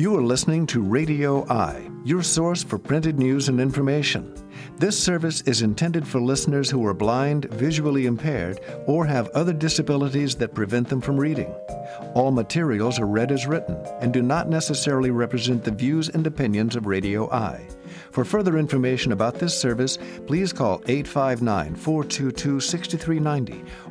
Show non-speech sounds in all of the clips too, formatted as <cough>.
You are listening to Radio Eye, your source for printed news and information. This service is intended for listeners who are blind, visually impaired, or have other disabilities that prevent them from reading. All materials are read as written and do not necessarily represent the views and opinions of Radio Eye. For further information about this service, please call 859 422 6390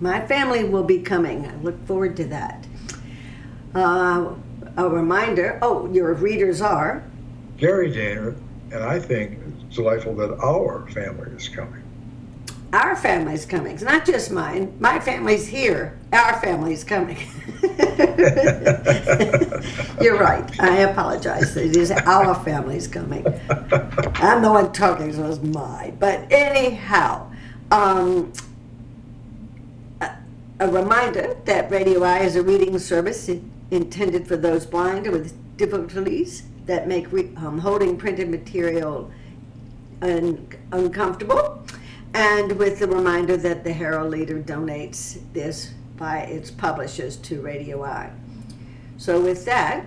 my family will be coming. I look forward to that. Uh, a reminder oh, your readers are Gary Daner, and I think it's delightful that our family is coming. Our family's coming. It's not just mine. My family's here. Our family's coming. <laughs> You're right. I apologize. It is our family's coming. I'm the one talking, so it's my. But anyhow, um, a, reminder that Radio Eye is a reading service intended for those blind with difficulties that make re- um, holding printed material un- uncomfortable and with the reminder that the Herald Leader donates this by its publishers to Radio I. So, with that,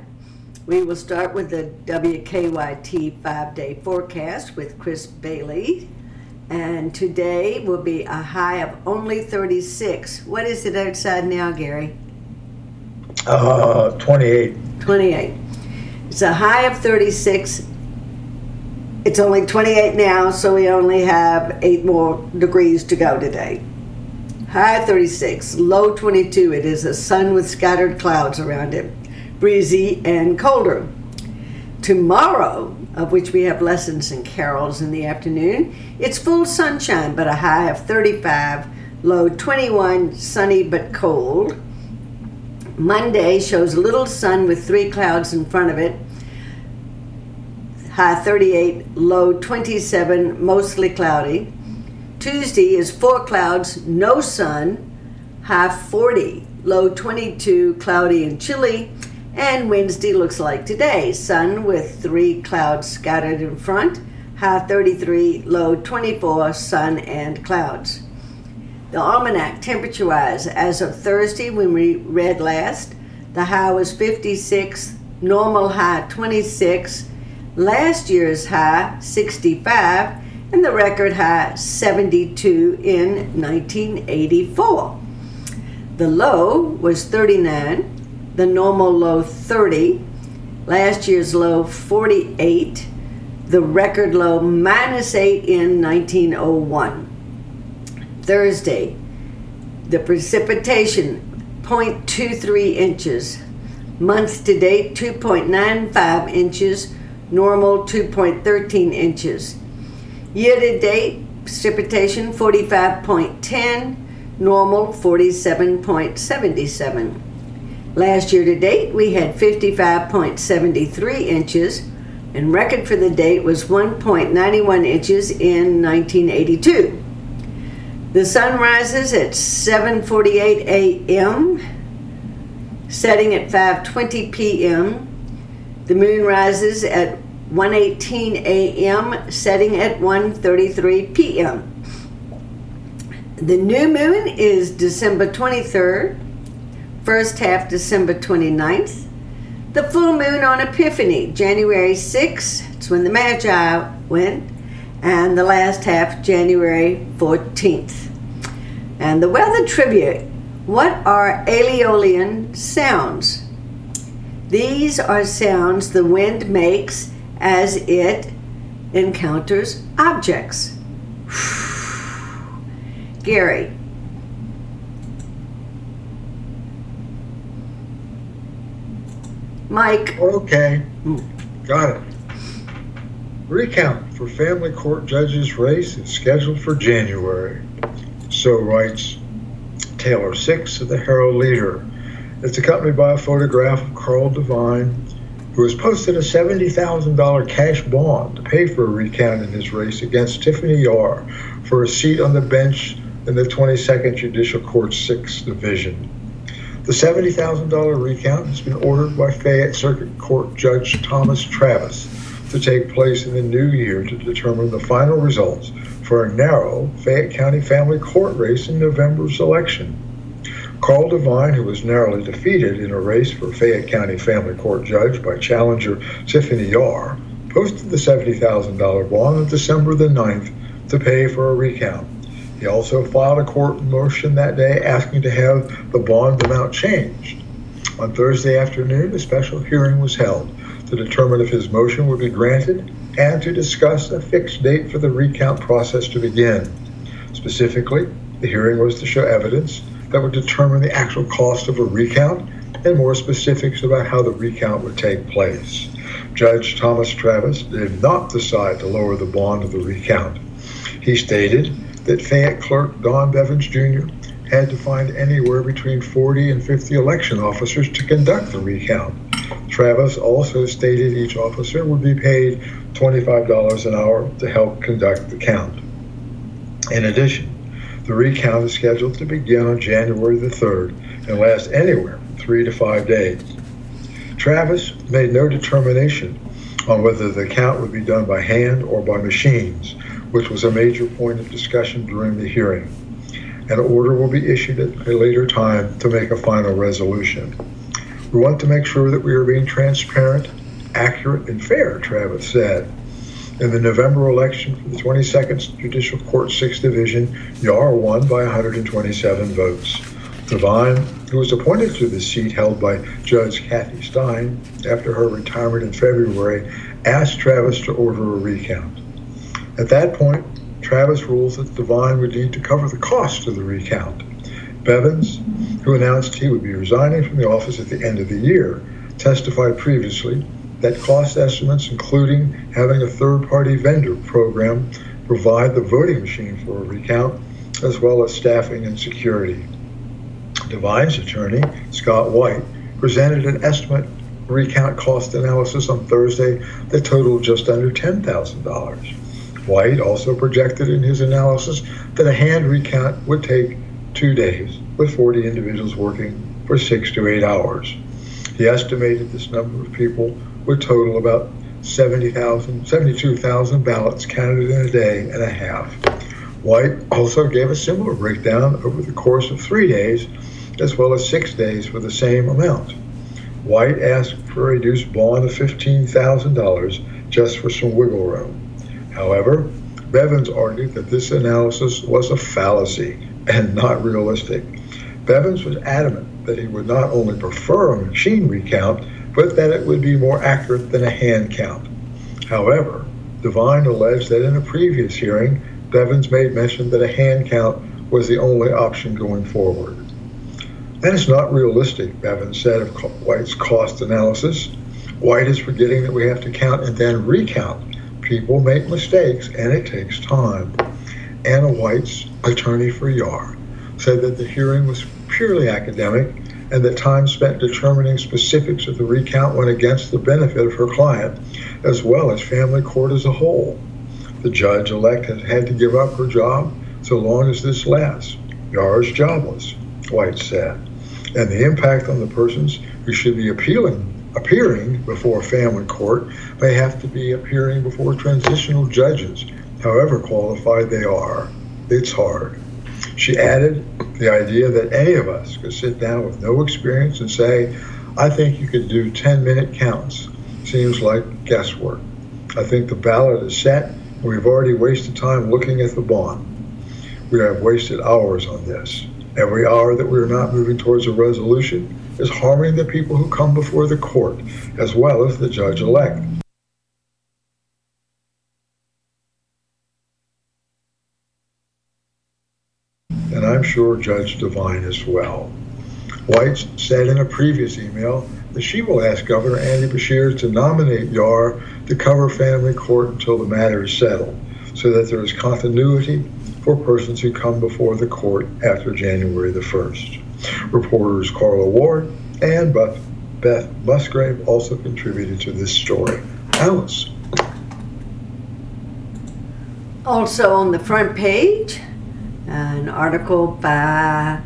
we will start with the WKYT five day forecast with Chris Bailey. And today will be a high of only 36. What is it outside now, Gary? Uh, 28. 28. It's a high of 36 it's only 28 now, so we only have eight more degrees to go today. High 36, low 22. It is a sun with scattered clouds around it, breezy and colder. Tomorrow, of which we have lessons and carols in the afternoon, it's full sunshine, but a high of 35, low 21, sunny but cold. Monday shows a little sun with three clouds in front of it, high 38, low 27, mostly cloudy. Tuesday is four clouds, no sun, high 40, low 22, cloudy and chilly. And Wednesday looks like today sun with three clouds scattered in front, high 33, low 24, sun and clouds. The almanac temperature wise, as of Thursday when we read last, the high was 56, normal high 26, last year's high 65 and the record high 72 in 1984. The low was 39, the normal low 30, last year's low 48, the record low minus 8 in 1901. Thursday, the precipitation 0.23 inches, month to date 2.95 inches normal 2.13 inches. Year to date, precipitation 45.10, normal 47.77. Last year to date, we had 55.73 inches, and record for the date was 1.91 inches in 1982. The sun rises at 7:48 a.m., setting at 5:20 p.m. The moon rises at 1:18 a.m., setting at 1:33 p.m. The new moon is December 23rd, first half December 29th. The full moon on Epiphany, January 6th, it's when the Magi went, and the last half January 14th. And the weather trivia what are Aeolian sounds? These are sounds the wind makes as it encounters objects. <sighs> Gary. Mike. Okay, got it. Recount for family court judges race is scheduled for January. So writes Taylor Six of the Herald Leader. It's accompanied by a photograph of Carl Devine, who has posted a $70,000 cash bond to pay for a recount in his race against Tiffany Yahr for a seat on the bench in the 22nd Judicial Court 6th Division. The $70,000 recount has been ordered by Fayette Circuit Court Judge Thomas Travis to take place in the new year to determine the final results for a narrow Fayette County family court race in November's election. Carl Devine, who was narrowly defeated in a race for Fayette County Family Court Judge by challenger Tiffany Yahr, posted the $70,000 bond on December the 9th to pay for a recount. He also filed a court motion that day asking to have the bond amount changed. On Thursday afternoon, a special hearing was held to determine if his motion would be granted and to discuss a fixed date for the recount process to begin. Specifically, the hearing was to show evidence that would determine the actual cost of a recount and more specifics about how the recount would take place. Judge Thomas Travis did not decide to lower the bond of the recount. He stated that Fayette Clerk Don Blevins Jr. had to find anywhere between 40 and 50 election officers to conduct the recount. Travis also stated each officer would be paid $25 an hour to help conduct the count. In addition, the recount is scheduled to begin on January the 3rd and last anywhere three to five days. Travis made no determination on whether the count would be done by hand or by machines, which was a major point of discussion during the hearing. An order will be issued at a later time to make a final resolution. We want to make sure that we are being transparent, accurate, and fair, Travis said. In the November election for the 22nd Judicial Court 6th Division, Yahr won by 127 votes. Devine, who was appointed to the seat held by Judge Kathy Stein after her retirement in February, asked Travis to order a recount. At that point, Travis rules that Devine would need to cover the cost of the recount. Blevins, who announced he would be resigning from the office at the end of the year, testified previously that cost estimates, including having a third party vendor program provide the voting machine for a recount, as well as staffing and security. Devine's attorney, Scott White, presented an estimate recount cost analysis on Thursday that totaled just under $10,000. White also projected in his analysis that a hand recount would take two days, with 40 individuals working for six to eight hours. He estimated this number of people would total about 70,000, 72,000 ballots counted in a day and a half. White also gave a similar breakdown over the course of three days, as well as six days for the same amount. White asked for a reduced bond of $15,000 just for some wiggle room. However, Blevins argued that this analysis was a fallacy and not realistic. Blevins was adamant that he would not only prefer a machine recount, but that it would be more accurate than a hand count. However, Devine alleged that in a previous hearing, Blevins made mention that a hand count was the only option going forward. That is not realistic, Blevins said of White's cost analysis. White is forgetting that we have to count and then recount. People make mistakes and it takes time. Anna Whites attorney for Yahr said that the hearing was purely academic and that time spent determining specifics of the recount went against the benefit of her client, as well as family court as a whole. The judge elect has had to give up her job so long as this lasts. Yahr is jobless, White said, and the impact on the persons who should be appealing appearing before family court may have to be appearing before transitional judges, however qualified they are. It's hard. She added the idea that any of us could sit down with no experience and say, I think you could do 10 minute counts. Seems like guesswork. I think the ballot is set, and we've already wasted time looking at the bond. We have wasted hours on this. Every hour that we are not moving towards a resolution is harming the people who come before the court, as well as the judge elect. And I'm sure Judge Devine as well. White said in a previous email that she will ask Governor Andy Beshear to nominate Yahr to cover family court until the matter is settled, so that there is continuity for persons who come before the court after January the 1st. Reporters Karla Ward and Beth Musgrave also contributed to this story. Alice. Also on the front page, an article by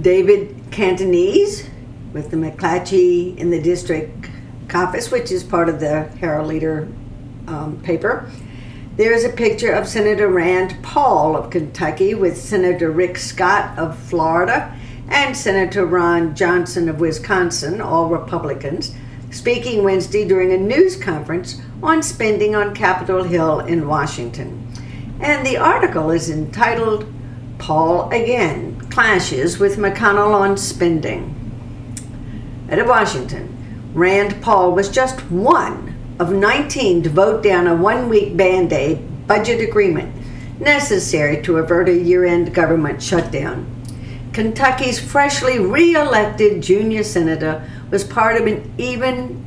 David Catanese with the McClatchy in the district office, which is part of the Herald Leader um, paper. There is a picture of Senator Rand Paul of Kentucky with Senator Rick Scott of Florida and Senator Ron Johnson of Wisconsin, all Republicans, speaking Wednesday during a news conference on spending on Capitol Hill in Washington. And the article is entitled Paul Again Clashes with McConnell on Spending. Of Washington, Rand Paul was just one of 19 to vote down a one week band aid budget agreement necessary to avert a year end government shutdown. Kentucky's freshly re elected junior senator was part of an even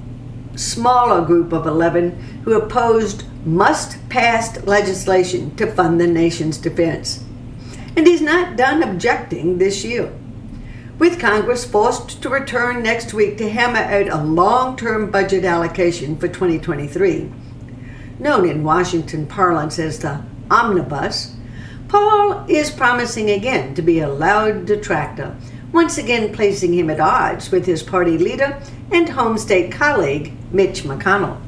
smaller group of 11 who opposed must pass legislation to fund the nation's defense. And he's not done objecting this year. With Congress forced to return next week to hammer out a long term budget allocation for 2023, known in Washington parlance as the omnibus, Paul is promising again to be a loud detractor, once again placing him at odds with his party leader and home state colleague, Mitch McConnell.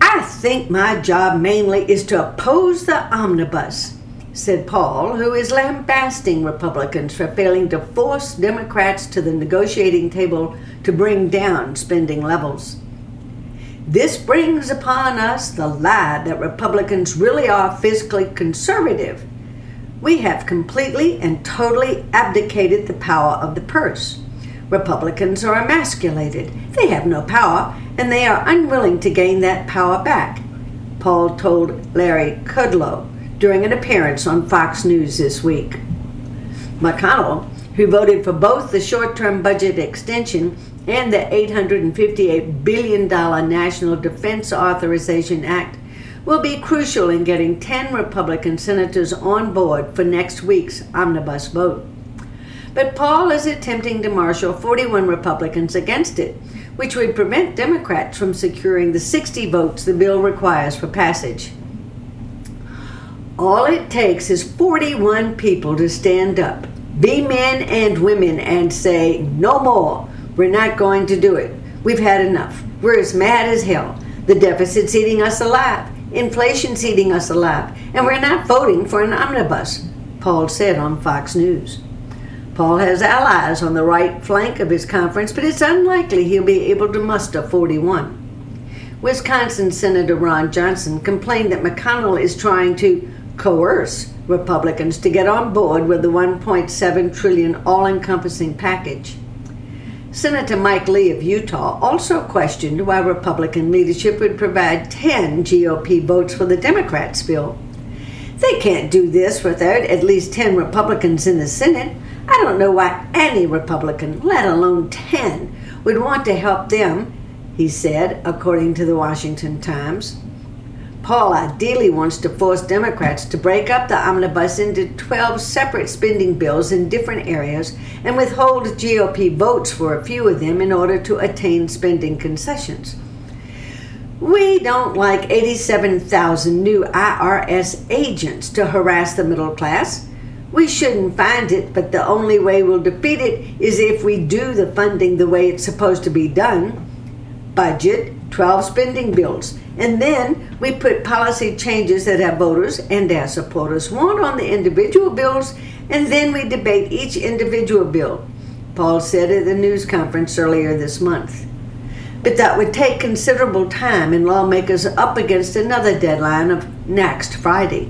I think my job mainly is to oppose the omnibus, said Paul, who is lambasting Republicans for failing to force Democrats to the negotiating table to bring down spending levels. This brings upon us the lie that Republicans really are fiscally conservative. We have completely and totally abdicated the power of the purse. Republicans are emasculated. They have no power, and they are unwilling to gain that power back, Paul told Larry Kudlow during an appearance on Fox News this week. McConnell, who voted for both the short term budget extension and the $858 billion National Defense Authorization Act will be crucial in getting 10 Republican senators on board for next week's omnibus vote. But Paul is attempting to marshal 41 Republicans against it, which would prevent Democrats from securing the 60 votes the bill requires for passage. All it takes is 41 people to stand up, be men and women, and say, no more. We're not going to do it. We've had enough. We're as mad as hell. The deficit's eating us alive. Inflation's eating us alive. And we're not voting for an omnibus, Paul said on Fox News. Paul has allies on the right flank of his conference, but it's unlikely he'll be able to muster 41. Wisconsin Senator Ron Johnson complained that McConnell is trying to coerce Republicans to get on board with the 1.7 trillion all-encompassing package. Senator Mike Lee of Utah also questioned why Republican leadership would provide 10 GOP votes for the Democrats' bill. They can't do this without at least 10 Republicans in the Senate. I don't know why any Republican, let alone 10, would want to help them, he said, according to the Washington Times. Paul ideally wants to force Democrats to break up the omnibus into 12 separate spending bills in different areas and withhold GOP votes for a few of them in order to attain spending concessions. We don't like 87,000 new IRS agents to harass the middle class. We shouldn't find it, but the only way we'll defeat it is if we do the funding the way it's supposed to be done. Budget, 12 spending bills, and then we put policy changes that our voters and our supporters want on the individual bills, and then we debate each individual bill, Paul said at the news conference earlier this month. But that would take considerable time, and lawmakers are up against another deadline of next Friday.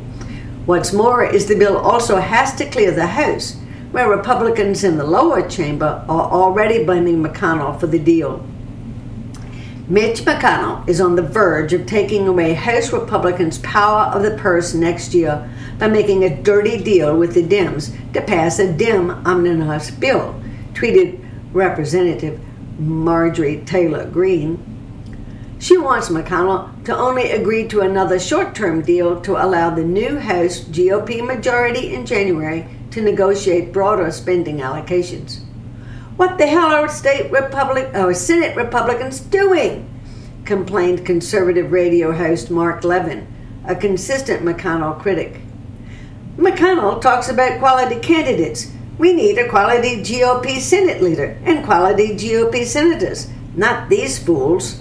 What's more is the bill also has to clear the House, where Republicans in the lower chamber are already blaming McConnell for the deal. Mitch McConnell is on the verge of taking away House Republicans' power of the purse next year by making a dirty deal with the Dems to pass a Dem omnibus bill, tweeted Representative Marjorie Taylor Greene. She wants McConnell to only agree to another short term deal to allow the new House GOP majority in January to negotiate broader spending allocations. What the hell are state Republic or Senate Republicans doing? complained conservative radio host Mark Levin, a consistent McConnell critic. McConnell talks about quality candidates. We need a quality GOP Senate leader and quality GOP senators, not these fools.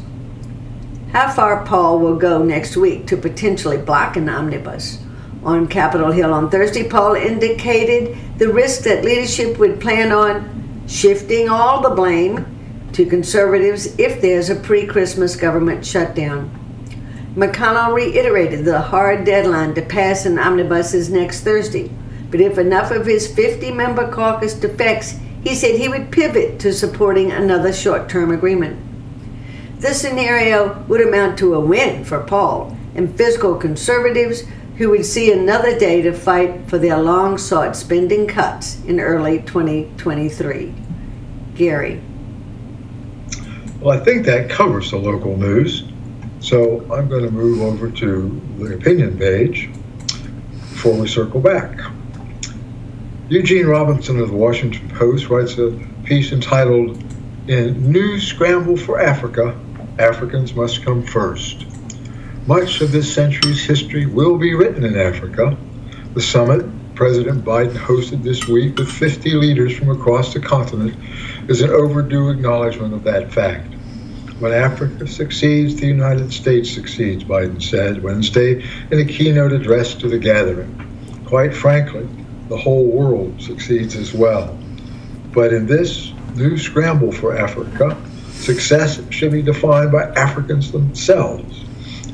How far Paul will go next week to potentially block an omnibus? On Capitol Hill on Thursday, Paul indicated the risk that leadership would plan on shifting all the blame to conservatives if there's a pre Christmas government shutdown. McConnell reiterated the hard deadline to pass an omnibus is next Thursday, but if enough of his 50 member caucus defects, he said he would pivot to supporting another short term agreement. This scenario would amount to a win for Paul and fiscal conservatives who would see another day to fight for their long sought spending cuts in early 2023. Gary. Well, I think that covers the local news. So I'm going to move over to the opinion page before we circle back. Eugene Robinson of the Washington Post writes a piece entitled, In New Scramble for Africa, Africans Must Come First. Much of this century's history will be written in Africa. The summit President Biden hosted this week with 50 leaders from across the continent is an overdue acknowledgement of that fact. When Africa succeeds, the United States succeeds, Biden said Wednesday in a keynote address to the gathering. Quite frankly, the whole world succeeds as well. But in this new scramble for Africa, success should be defined by Africans themselves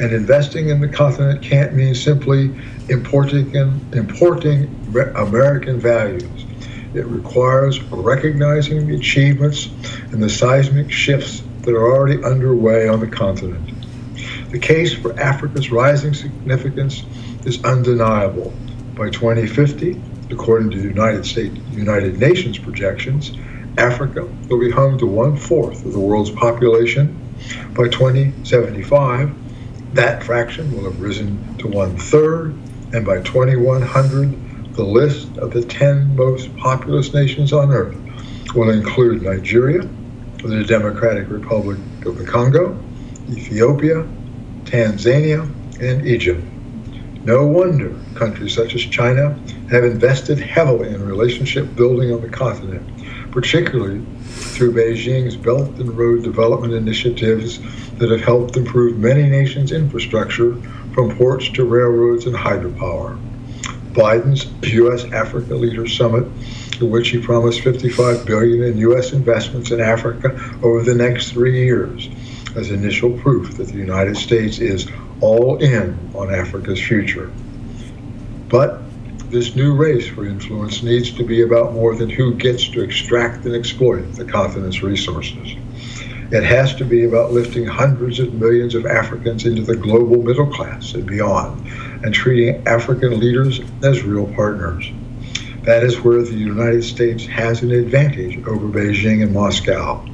and investing in the continent can't mean simply importing, importing American values. It requires recognizing the achievements and the seismic shifts that are already underway on the continent. The case for Africa's rising significance is undeniable. By 2050, according to United States United Nations projections, Africa will be home to one fourth of the world's population. By 2075, that fraction will have risen to one third, and by 2100, the list of the 10 most populous nations on earth will include Nigeria, the Democratic Republic of the Congo, Ethiopia, Tanzania, and Egypt. No wonder countries such as China have invested heavily in relationship building on the continent, particularly through Beijing's Belt and Road Development initiatives that have helped improve many nations' infrastructure from ports to railroads and hydropower. Biden's U.S. Africa Leaders Summit, in which he promised 55 billion in U.S. investments in Africa over the next three years, as initial proof that the United States is all in on Africa's future. But this new race for influence needs to be about more than who gets to extract and exploit the continent's resources. It has to be about lifting hundreds of millions of Africans into the global middle class and beyond, and treating African leaders as real partners. That is where the United States has an advantage over Beijing and Moscow.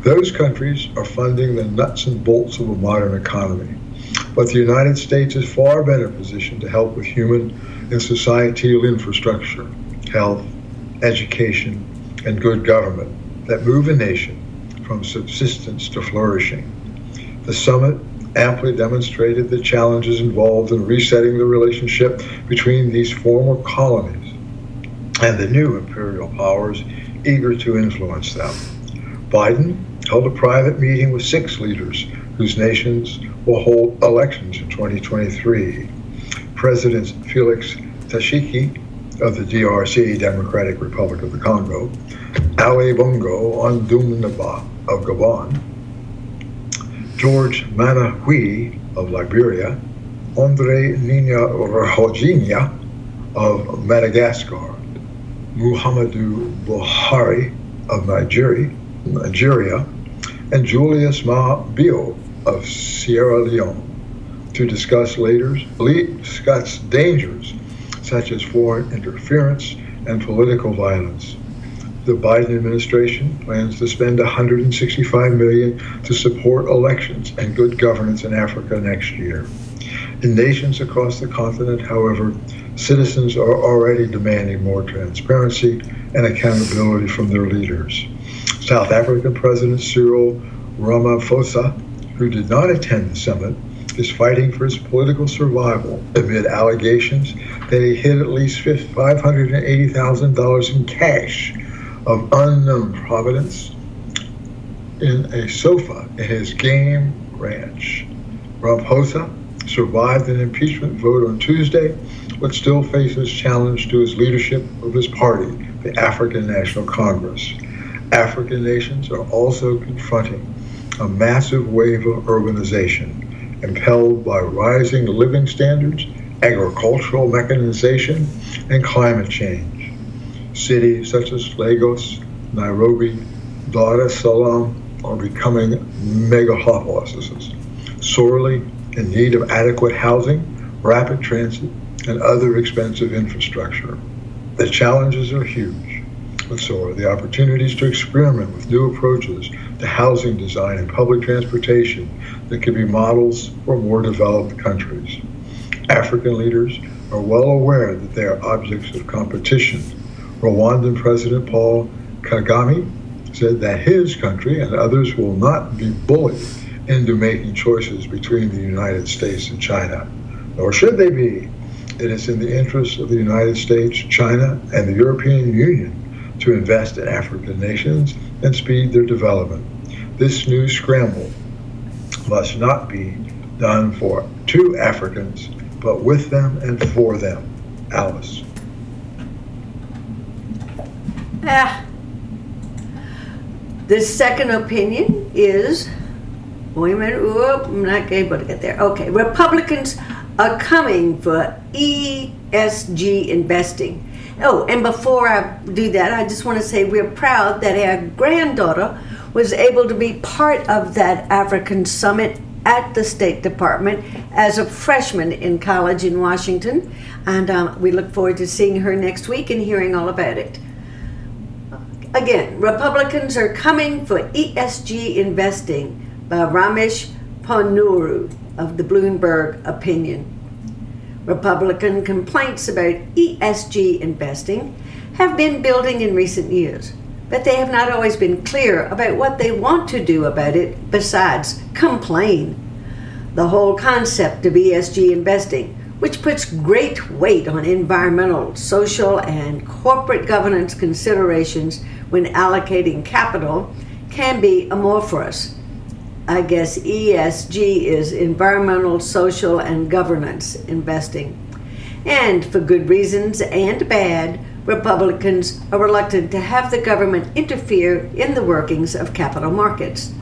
Those countries are funding the nuts and bolts of a modern economy. But the United States is far better positioned to help with human and societal infrastructure, health, education, and good government that move a nation from subsistence to flourishing. The summit amply demonstrated the challenges involved in resetting the relationship between these former colonies and the new imperial powers eager to influence them. Biden held a private meeting with six leaders whose nations will hold elections in 2023. President Felix Tshisekedi of the DRC, Democratic Republic of the Congo, Ali Bongo Ondimba of Gabon, George Manneh Weah of Liberia, Andre Nina Rajoelina of Madagascar, Muhammadu Buhari of Nigeria, Nigeria and Julius Ma Bio of Sierra Leone to discuss leaders, discuss dangers such as foreign interference and political violence. The Biden administration plans to spend 165 million to support elections and good governance in Africa next year. In nations across the continent, however, citizens are already demanding more transparency and accountability from their leaders. South African President Cyril Ramaphosa, who did not attend the summit, is fighting for his political survival amid allegations that he hid at least $580,000 in cash of unknown provenance in a sofa in his game ranch. Ramaphosa survived an impeachment vote on Tuesday, but still faces challenge to his leadership of his party, the African National Congress. African nations are also confronting a massive wave of urbanization, impelled by rising living standards, agricultural mechanization, and climate change. Cities such as Lagos, Nairobi, Dar es Salaam are becoming megalopolises, sorely in need of adequate housing, rapid transit, and other expensive infrastructure. The challenges are huge, but so are the opportunities to experiment with new approaches to housing design and public transportation that can be models for more developed countries. African leaders are well aware that they are objects of competition Rwandan President Paul Kagame said that his country and others will not be bullied into making choices between the United States and China, nor should they be. It is in the interest of the United States, China, and the European Union to invest in African nations and speed their development. This new scramble must not be done for two Africans, but with them and for them. Alice. Ah. The second opinion is wait a minute, Oop, I'm not able to get there. Okay, Republicans are coming for ESG investing. Oh, and before I do that, I just want to say we're proud that our granddaughter was able to be part of that African summit at the State Department as a freshman in college in Washington. And um, we look forward to seeing her next week and hearing all about it. Again, Republicans are coming for ESG investing by Ramesh Ponnuru of the Bloomberg Opinion. Republican complaints about ESG investing have been building in recent years, but they have not always been clear about what they want to do about it besides complain. The whole concept of ESG investing which puts great weight on environmental, social, and corporate governance considerations when allocating capital, can be amorphous. I guess ESG is environmental, social, and governance investing. And for good reasons and bad, Republicans are reluctant to have the government interfere in the workings of capital markets.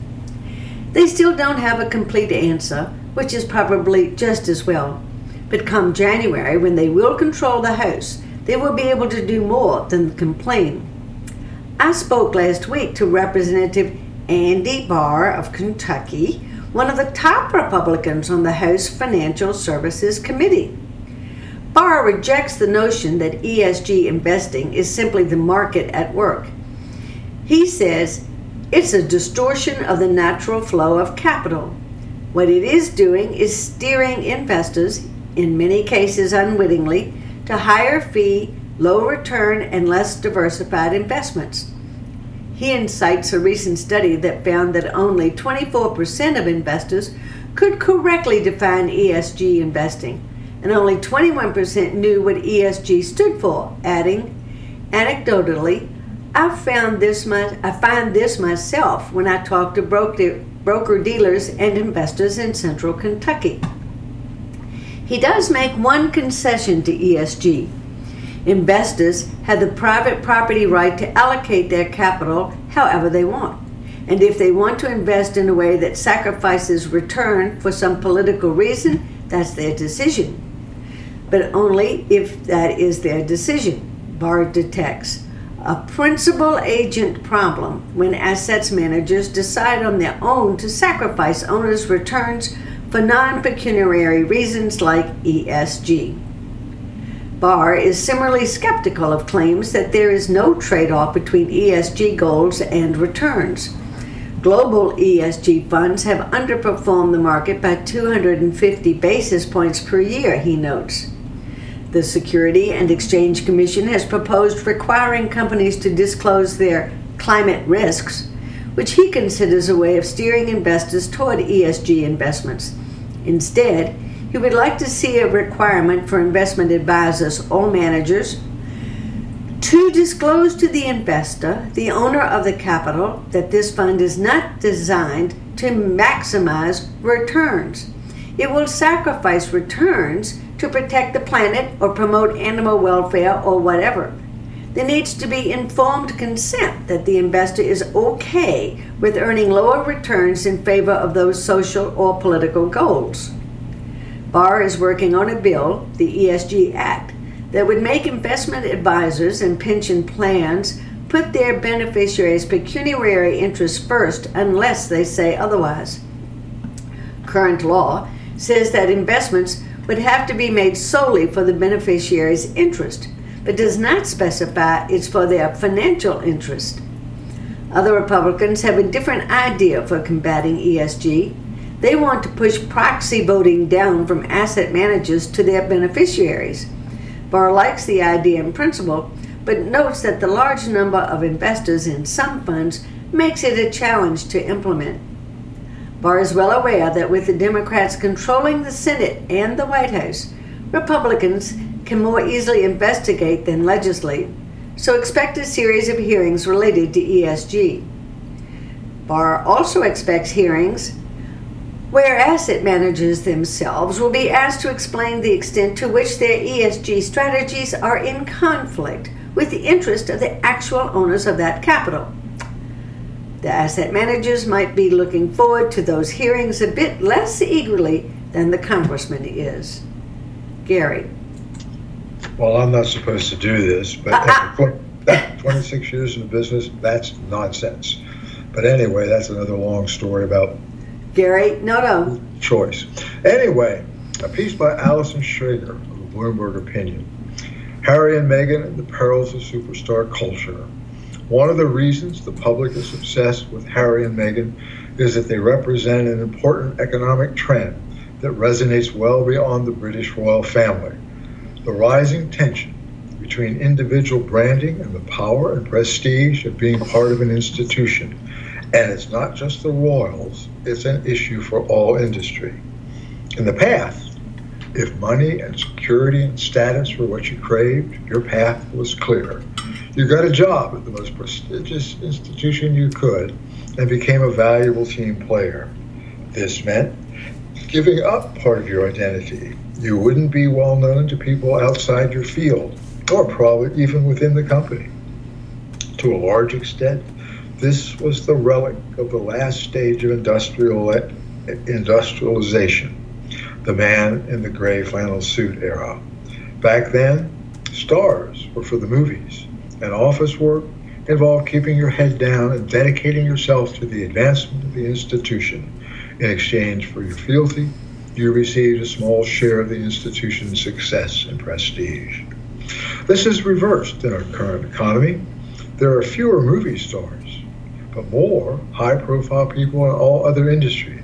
They still don't have a complete answer, which is probably just as well. But come January, when they will control the House, they will be able to do more than complain. I spoke last week to Representative Andy Barr of Kentucky, one of the top Republicans on the House Financial Services Committee. Barr rejects the notion that ESG investing is simply the market at work. He says it's a distortion of the natural flow of capital. What it is doing is steering investors in many cases unwittingly, to higher fee, low return, and less diversified investments. He incites a recent study that found that only 24% of investors could correctly define ESG investing, and only 21% knew what ESG stood for, adding, anecdotally, I found this my, I find this myself when I talk to broker, broker dealers and investors in central Kentucky. He does make one concession to ESG. Investors have the private property right to allocate their capital however they want. And if they want to invest in a way that sacrifices return for some political reason, that's their decision. But only if that is their decision. Barr detects a principal agent problem when assets managers decide on their own to sacrifice owners' returns for non pecuniary reasons like ESG. Barr is similarly skeptical of claims that there is no trade off between ESG goals and returns. Global ESG funds have underperformed the market by 250 basis points per year, he notes. The Security and Exchange Commission has proposed requiring companies to disclose their climate risks, which he considers a way of steering investors toward ESG investments. Instead, he would like to see a requirement for investment advisors or managers to disclose to the investor, the owner of the capital, that this fund is not designed to maximize returns. It will sacrifice returns to protect the planet or promote animal welfare or whatever. There needs to be informed consent that the investor is okay with earning lower returns in favor of those social or political goals. Barr is working on a bill, the ESG Act, that would make investment advisors and pension plans put their beneficiaries' pecuniary interests first unless they say otherwise. Current law says that investments would have to be made solely for the beneficiary's interest, but does not specify it's for their financial interest. Other Republicans have a different idea for combating ESG. They want to push proxy voting down from asset managers to their beneficiaries. Barr likes the idea in principle, but notes that the large number of investors in some funds makes it a challenge to implement. Barr is well aware that with the Democrats controlling the Senate and the White House, Republicans can more easily investigate than legislate, so expect a series of hearings related to ESG. Barr also expects hearings where asset managers themselves will be asked to explain the extent to which their ESG strategies are in conflict with the interest of the actual owners of that capital. The asset managers might be looking forward to those hearings a bit less eagerly than the congressman is. Gary. Well, I'm not supposed to do this, but uh, uh. 26 years in the business, that's nonsense. But anyway, that's another long story about Gary, no, no. Choice. Anyway, a piece by Allison Schrager of the Bloomberg Opinion. Harry and Meghan and the perils of superstar culture. One of the reasons the public is obsessed with Harry and Meghan is that they represent an important economic trend that resonates well beyond the British royal family. The rising tension between individual branding and the power and prestige of being part of an institution and it's not just the royals, it's an issue for all industry. In the past, if money and security and status were what you craved, your path was clear. You got a job at the most prestigious institution you could and became a valuable team player. This meant giving up part of your identity. You wouldn't be well known to people outside your field, or probably even within the company. To a large extent, this was the relic of the last stage of industrial industrialization, the man in the gray flannel suit era. Back then, stars were for the movies, and office work involved keeping your head down and dedicating yourself to the advancement of the institution. In exchange for your fealty, you received a small share of the institution's success and prestige. This is reversed in our current economy. There are fewer movie stars but more high profile people in all other industries.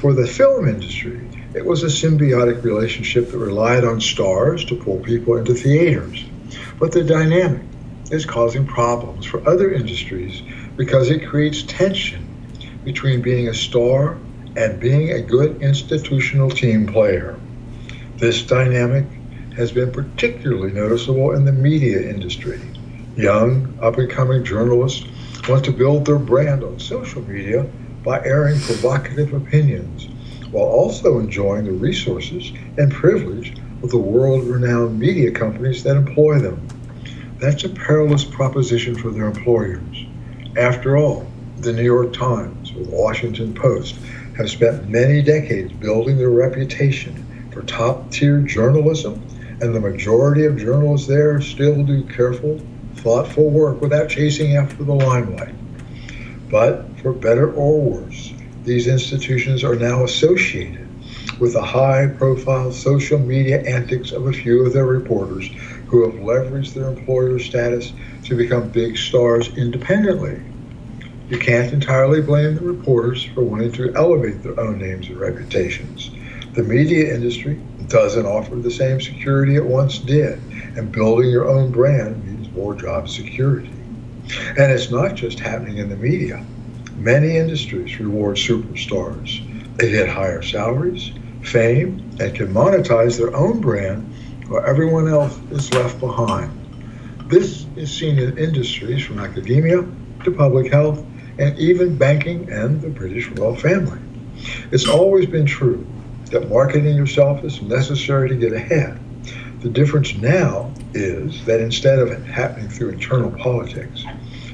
For the film industry, it was a symbiotic relationship that relied on stars to pull people into theaters. But the dynamic is causing problems for other industries because it creates tension between being a star and being a good institutional team player. This dynamic has been particularly noticeable in the media industry. Young, up and coming journalists want to build their brand on social media by airing provocative opinions while also enjoying the resources and privilege of the world renowned media companies that employ them. That's a perilous proposition for their employers. After all, the New York Times or the Washington Post have spent many decades building their reputation for top tier journalism and the majority of journalists there still do careful, thoughtful work without chasing after the limelight. But for better or worse, these institutions are now associated with the high profile social media antics of a few of their reporters who have leveraged their employer status to become big stars independently. You can't entirely blame the reporters for wanting to elevate their own names and reputations. The media industry doesn't offer the same security it once did, and building your own brand means more job security. And it's not just happening in the media. Many industries reward superstars. They get higher salaries, fame, and can monetize their own brand while everyone else is left behind. This is seen in industries from academia to public health and even banking and the British royal family. It's always been true that marketing yourself is necessary to get ahead. The difference now is that instead of it happening through internal politics,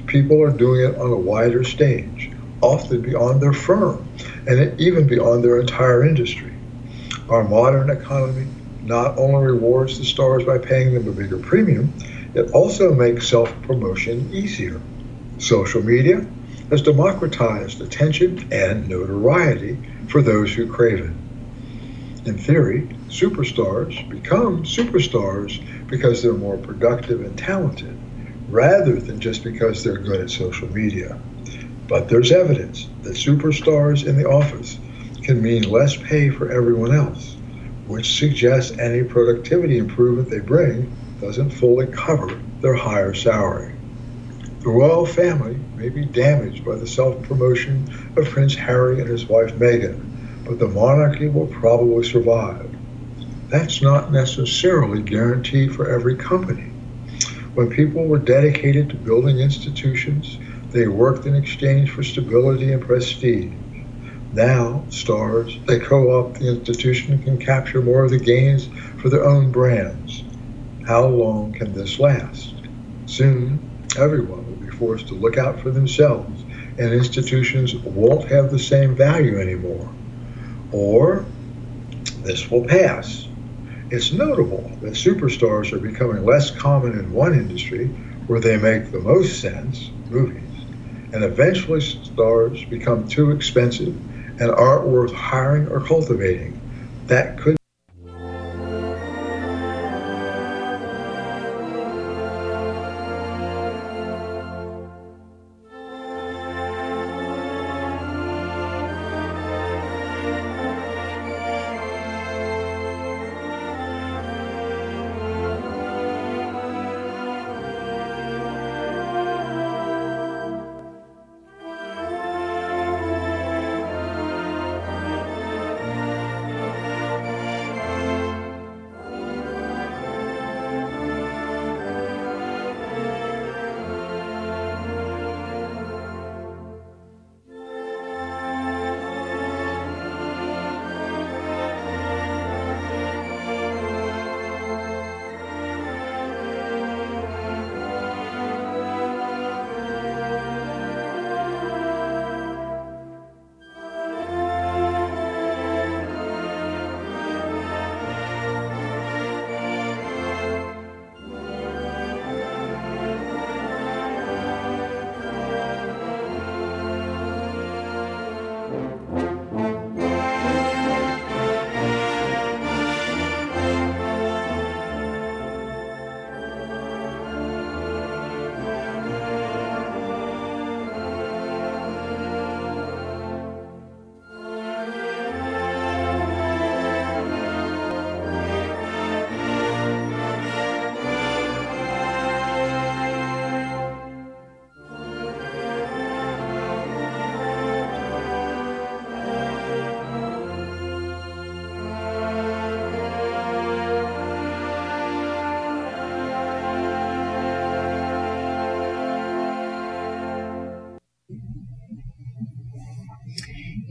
people are doing it on a wider stage, often beyond their firm and even beyond their entire industry. Our modern economy not only rewards the stars by paying them a bigger premium, it also makes self promotion easier. Social media has democratized attention and notoriety for those who crave it. In theory, superstars become superstars because they're more productive and talented, rather than just because they're good at social media. But there's evidence that superstars in the office can mean less pay for everyone else, which suggests any productivity improvement they bring doesn't fully cover their higher salary. The royal family may be damaged by the self promotion of Prince Harry and his wife Meghan, but the monarchy will probably survive. That's not necessarily guaranteed for every company. When people were dedicated to building institutions, they worked in exchange for stability and prestige. Now, stars, they co opt the institution and can capture more of the gains for their own brands. How long can this last? Soon, everyone will be forced to look out for themselves, and institutions won't have the same value anymore. Or this will pass. It's notable that superstars are becoming less common in one industry where they make the most sense, movies, and eventually stars become too expensive and aren't worth hiring or cultivating. That could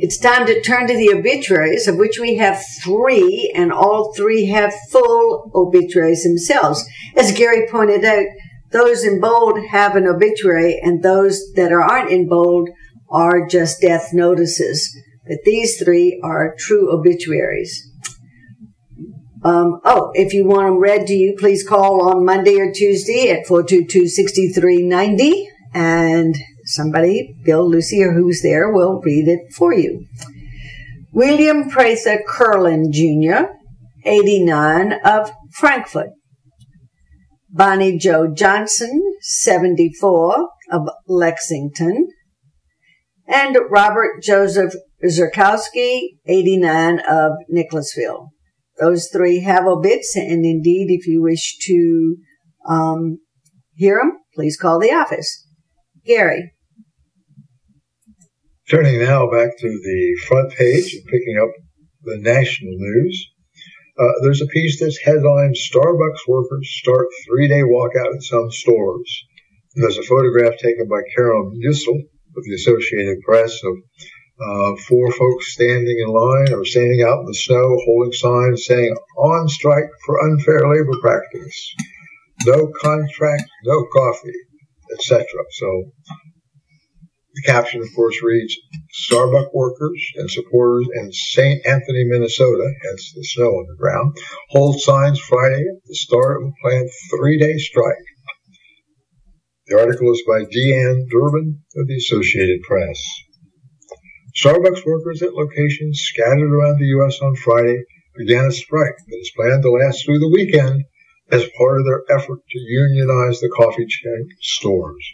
It's time to turn to the obituaries, of which we have three, and all three have full obituaries themselves. As Gary pointed out, those in bold have an obituary, and those that aren't in bold are just death notices. But these three are true obituaries. Um, oh, if you want them read to you, please call on Monday or Tuesday at 422-6390 and somebody, Bill, Lucy, or who's there will read it for you. William Prather Curlin Jr., 89 of Frankfort. Bonnie Joe Johnson, 74 of Lexington. And Robert Joseph Zerkowski, 89 of Nicholasville. Those three have obits, and indeed, if you wish to um, hear them, please call the office. Gary. Turning now back to the front page and picking up the national news. Uh, there's a piece that's headlined Starbucks workers start three day walkout in some stores. And there's a photograph taken by Carol Musil of the Associated Press of uh, four folks standing in line or standing out in the snow holding signs saying on strike for unfair labor practice, no contract, no coffee, etc. So the caption, of course, reads Starbucks workers and supporters in St. Anthony, Minnesota, hence the snow on the ground, hold signs Friday at the start of a planned three day strike. The article is by Dee-Ann Durbin of the Associated Press. Starbucks workers at locations scattered around the U.S. on Friday began a strike that is planned to last through the weekend as part of their effort to unionize the coffee chain stores.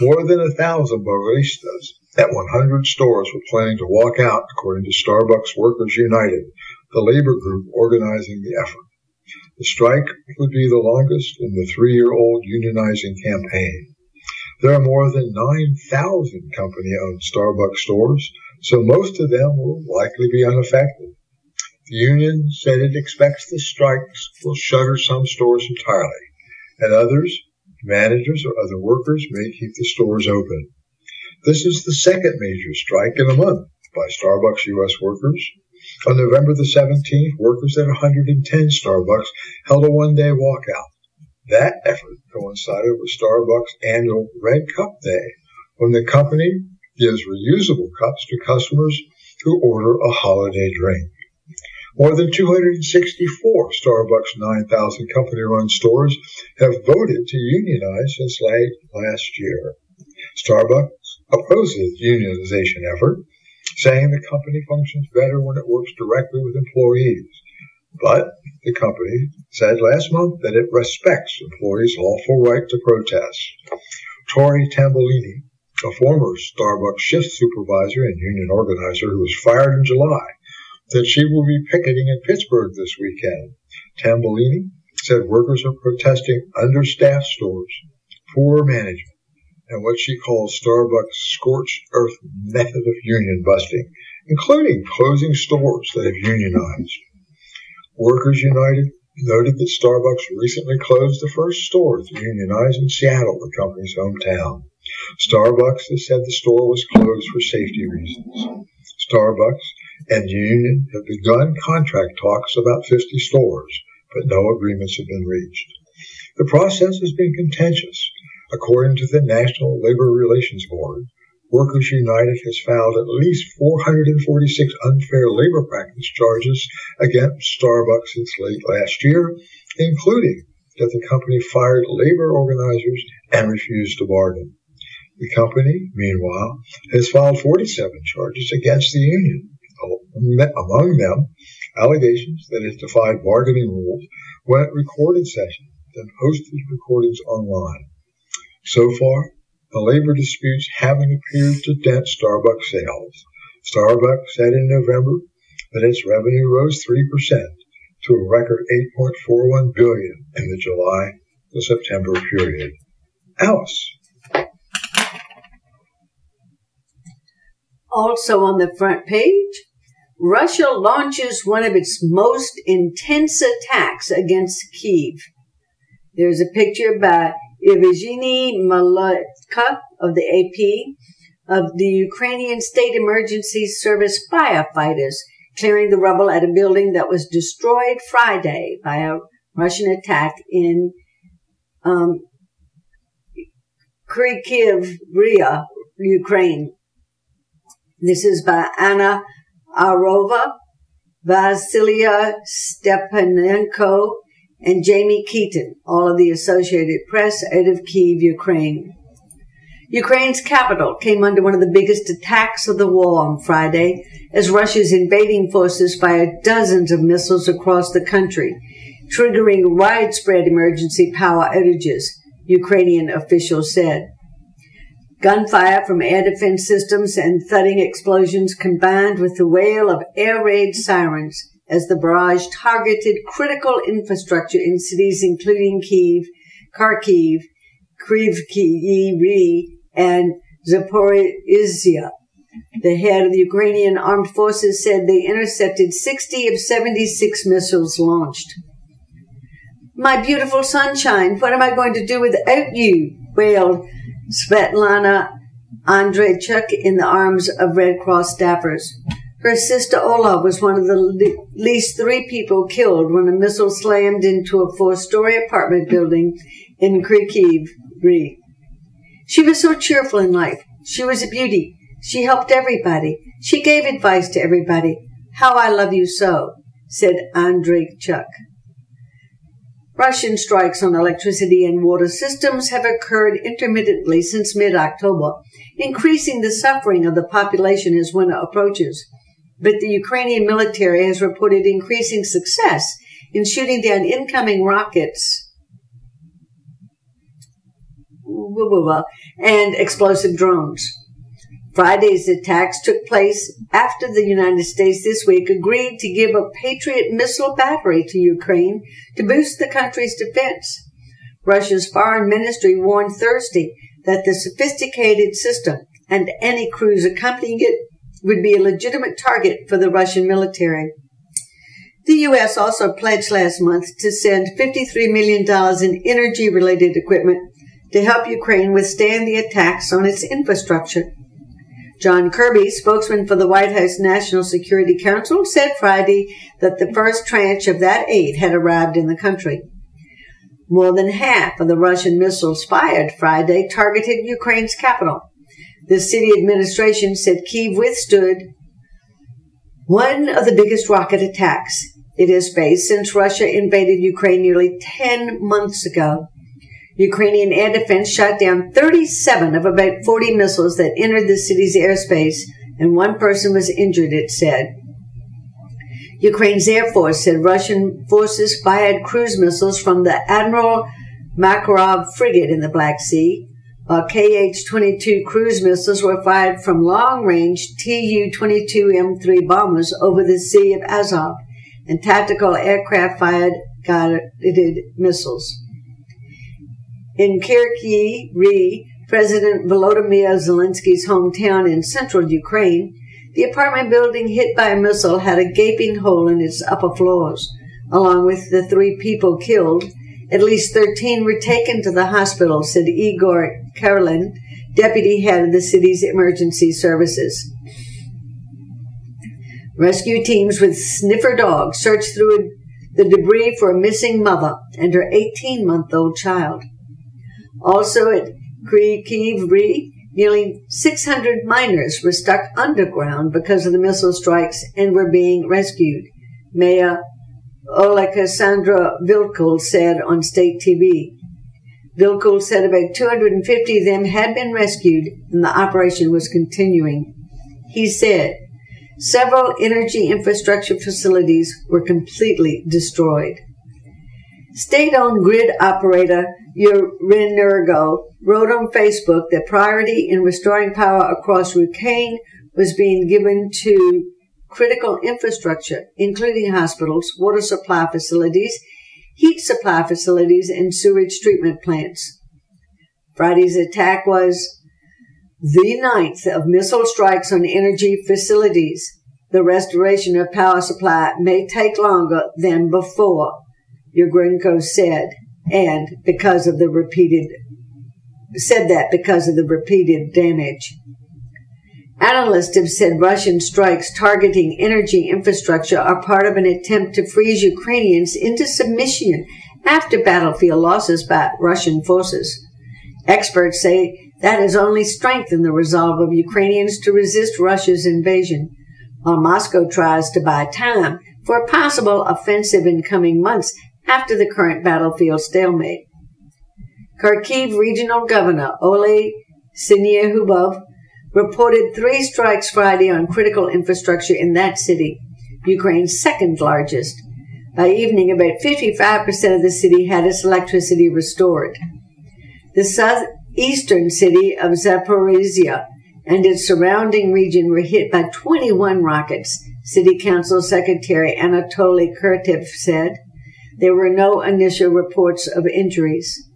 More than a thousand baristas at 100 stores were planning to walk out, according to Starbucks Workers United, the labor group organizing the effort. The strike would be the longest in the three-year-old unionizing campaign. There are more than 9,000 company-owned Starbucks stores, so most of them will likely be unaffected. The union said it expects the strikes will shutter some stores entirely, and others, managers or other workers, may keep the stores open. This is the second major strike in a month by Starbucks U.S. workers. On November the 17th, workers at 110 Starbucks held a one-day walkout. That effort coincided with Starbucks' annual Red Cup Day, when the company gives reusable cups to customers who order a holiday drink. More than 264 Starbucks 9,000 company run stores have voted to unionize since late last year. Starbucks opposes unionization effort, saying the company functions better when it works directly with employees. But the company said last month that it respects employees' lawful right to protest. Tori Tambellini, a former Starbucks shift supervisor and union organizer who was fired in July, that she will be picketing in Pittsburgh this weekend. Tambellini said workers are protesting understaffed stores, poor management, and what she calls Starbucks' scorched earth method of union busting, including closing stores that have unionized. Workers United noted that Starbucks recently closed the first store to unionize in Seattle, the company's hometown. Starbucks has said the store was closed for safety reasons. Starbucks and the union have begun contract talks about 50 stores, but no agreements have been reached. The process has been contentious. According to the National Labor Relations Board, Workers United has filed at least 446 unfair labor practice charges against Starbucks since late last year, including that the company fired labor organizers and refused to bargain. The company, meanwhile, has filed 47 charges against the union, among them allegations that it defied bargaining rules when it recorded sessions and posted recordings online. So far, the labor disputes haven't appeared to dent Starbucks sales. Starbucks said in November that its revenue rose 3% to a record 8.41 billion in the July to September period. Alice. Also on the front page, Russia launches one of its most intense attacks against Kiev. There's a picture by Evgeny Malotka of the AP of the Ukrainian State Emergency Service firefighters clearing the rubble at a building that was destroyed Friday by a Russian attack in um, Krykiv, Ria, Ukraine. This is by Anna Arova Vasilia Stepanenko, and Jamey Keaten, all of the Associated Press out of Kiev, Ukraine. Ukraine's capital came under one of the biggest attacks of the war on Friday as Russia's invading forces fired dozens of missiles across the country, triggering widespread emergency power outages, Ukrainian officials said. Gunfire from air defense systems and thudding explosions combined with the wail of air raid sirens as the barrage targeted critical infrastructure in cities including Kiev, Kharkiv, Kryvyi and Zaporizhia. The head of the Ukrainian armed forces said they intercepted 60 of 76 missiles launched. My beautiful sunshine, what am I going to do without you? wailed Svetlana Andreychuk in the arms of Red Cross staffers. Her sister Ola was one of the le- least three people killed when a missile slammed into a four-story apartment building in Kharkiv. She was so cheerful in life. She was a beauty. She helped everybody. She gave advice to everybody. How I love you so, said Andreychuk. Russian strikes on electricity and water systems have occurred intermittently since mid-October, increasing the suffering of the population as winter approaches. But the Ukrainian military has reported increasing success in shooting down incoming rockets and explosive drones. Friday's attacks took place after the United States this week agreed to give a Patriot missile battery to Ukraine to boost the country's defense. Russia's foreign ministry warned Thursday that the sophisticated system and any crews accompanying it would be a legitimate target for the Russian military. The U.S. also pledged last month to send $53 million in energy related equipment to help Ukraine withstand the attacks on its infrastructure. John Kirby, spokesman for the White House National Security Council, said Friday that the first tranche of that aid had arrived in the country. More than half of the Russian missiles fired Friday targeted Ukraine's capital. The city administration said Kiev withstood one of the biggest rocket attacks it has faced since Russia invaded Ukraine nearly 10 months ago. Ukrainian air defense shot down 37 of about 40 missiles that entered the city's airspace, and one person was injured, it said. Ukraine's Air Force said Russian forces fired cruise missiles from the Admiral Makarov frigate in the Black Sea, while KH-22 cruise missiles were fired from long-range Tu-22M3 bombers over the Sea of Azov, and tactical aircraft fired guided missiles. In Kharkiv, President Volodymyr Zelensky's hometown in central Ukraine, the apartment building hit by a missile had a gaping hole in its upper floors. Along with the three people killed, at least 13 were taken to the hospital, said Igor Karelin, deputy head of the city's emergency services. Rescue teams with sniffer dogs searched through the debris for a missing mother and her 18 month old child. Also at Kyiv, nearly 600 miners were stuck underground because of the missile strikes and were being rescued. Mayor Alexandra Vilkul said on state TV. Vilkul said about 250 of them had been rescued and the operation was continuing. He said several energy infrastructure facilities were completely destroyed. State-owned grid operator Ukrenergo wrote on Facebook that priority in restoring power across Ukraine was being given to critical infrastructure, including hospitals, water supply facilities, heat supply facilities, and sewage treatment plants. Friday's attack was the ninth of missile strikes on energy facilities. The restoration of power supply may take longer than before Ukrenergo said, and because of the repeated, said that because of the repeated damage. Analysts have said Russian strikes targeting energy infrastructure are part of an attempt to freeze Ukrainians into submission after battlefield losses by Russian forces. Experts say that has only strengthened the resolve of Ukrainians to resist Russia's invasion, while Moscow tries to buy time for a possible offensive in coming months after the current battlefield stalemate. Kharkiv Regional Governor Oleh Syniehubov reported three strikes Friday on critical infrastructure in that city, Ukraine's second largest. By evening, about 55% of the city had its electricity restored. The southeastern city of Zaporizhia and its surrounding region were hit by 21 rockets, City Council Secretary Anatoly Kurtev said. There were no initial reports of injuries.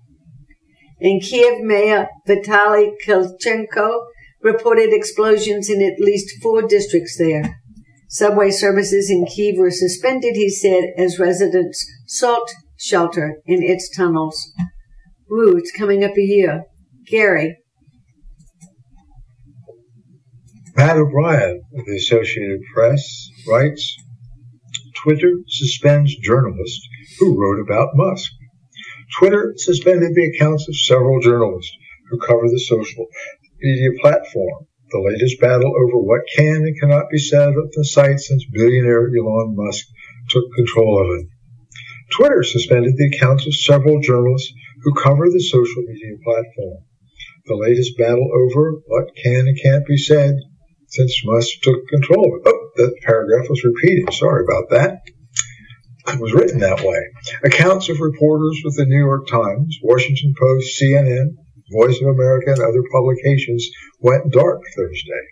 In Kiev, Mayor Vitaly Klitschko reported explosions in at least four districts there. Subway services in Kiev were suspended, he said, as residents sought shelter in its tunnels. Ooh, it's coming up a year. Gary. Pat O'Brien of the Associated Press writes Twitter suspends journalist who wrote about Musk. Twitter suspended the accounts of several journalists who cover the social media platform. The latest battle over what can and cannot be said of the site since billionaire Elon Musk took control of it. Twitter suspended the accounts of several journalists who cover the social media platform. The latest battle over what can and can't be said since Musk took control of it. Oh, that paragraph was repeated. Sorry about that. It was written that way. Accounts of reporters with the New York Times, Washington Post, CNN, Voice of America, and other publications went dark Thursday.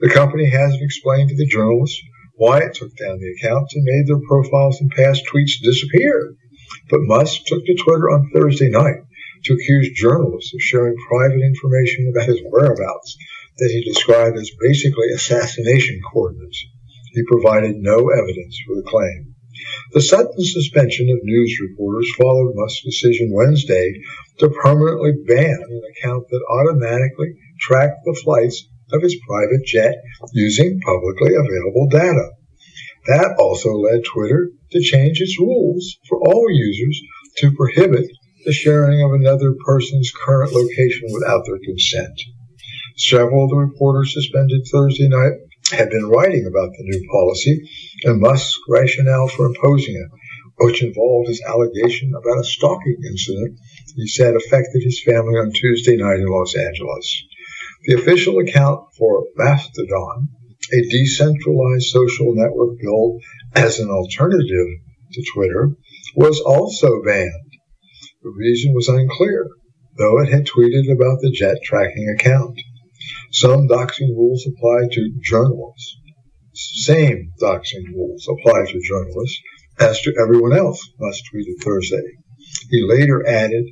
The company hasn't explained to the journalists why it took down the accounts and made their profiles and past tweets disappear. But Musk took to Twitter on Thursday night to accuse journalists of sharing private information about his whereabouts that he described as basically assassination coordinates. He provided no evidence for the claim. The sudden suspension of news reporters followed Musk's decision Wednesday to permanently ban an account that automatically tracked the flights of his private jet using publicly available data. That also led Twitter to change its rules for all users to prohibit the sharing of another person's current location without their consent. Several of the reporters suspended Thursday night had been writing about the new policy and Musk's rationale for imposing it, which involved his allegation about a stalking incident he said affected his family on Tuesday night in Los Angeles. The official account for Mastodon, a decentralized social network built as an alternative to Twitter, was also banned. The reason was unclear, though it had tweeted about the jet tracking account. Some doxing rules apply to journalists. Same doxing rules apply to journalists as to everyone else, Musk tweeted Thursday. He later added,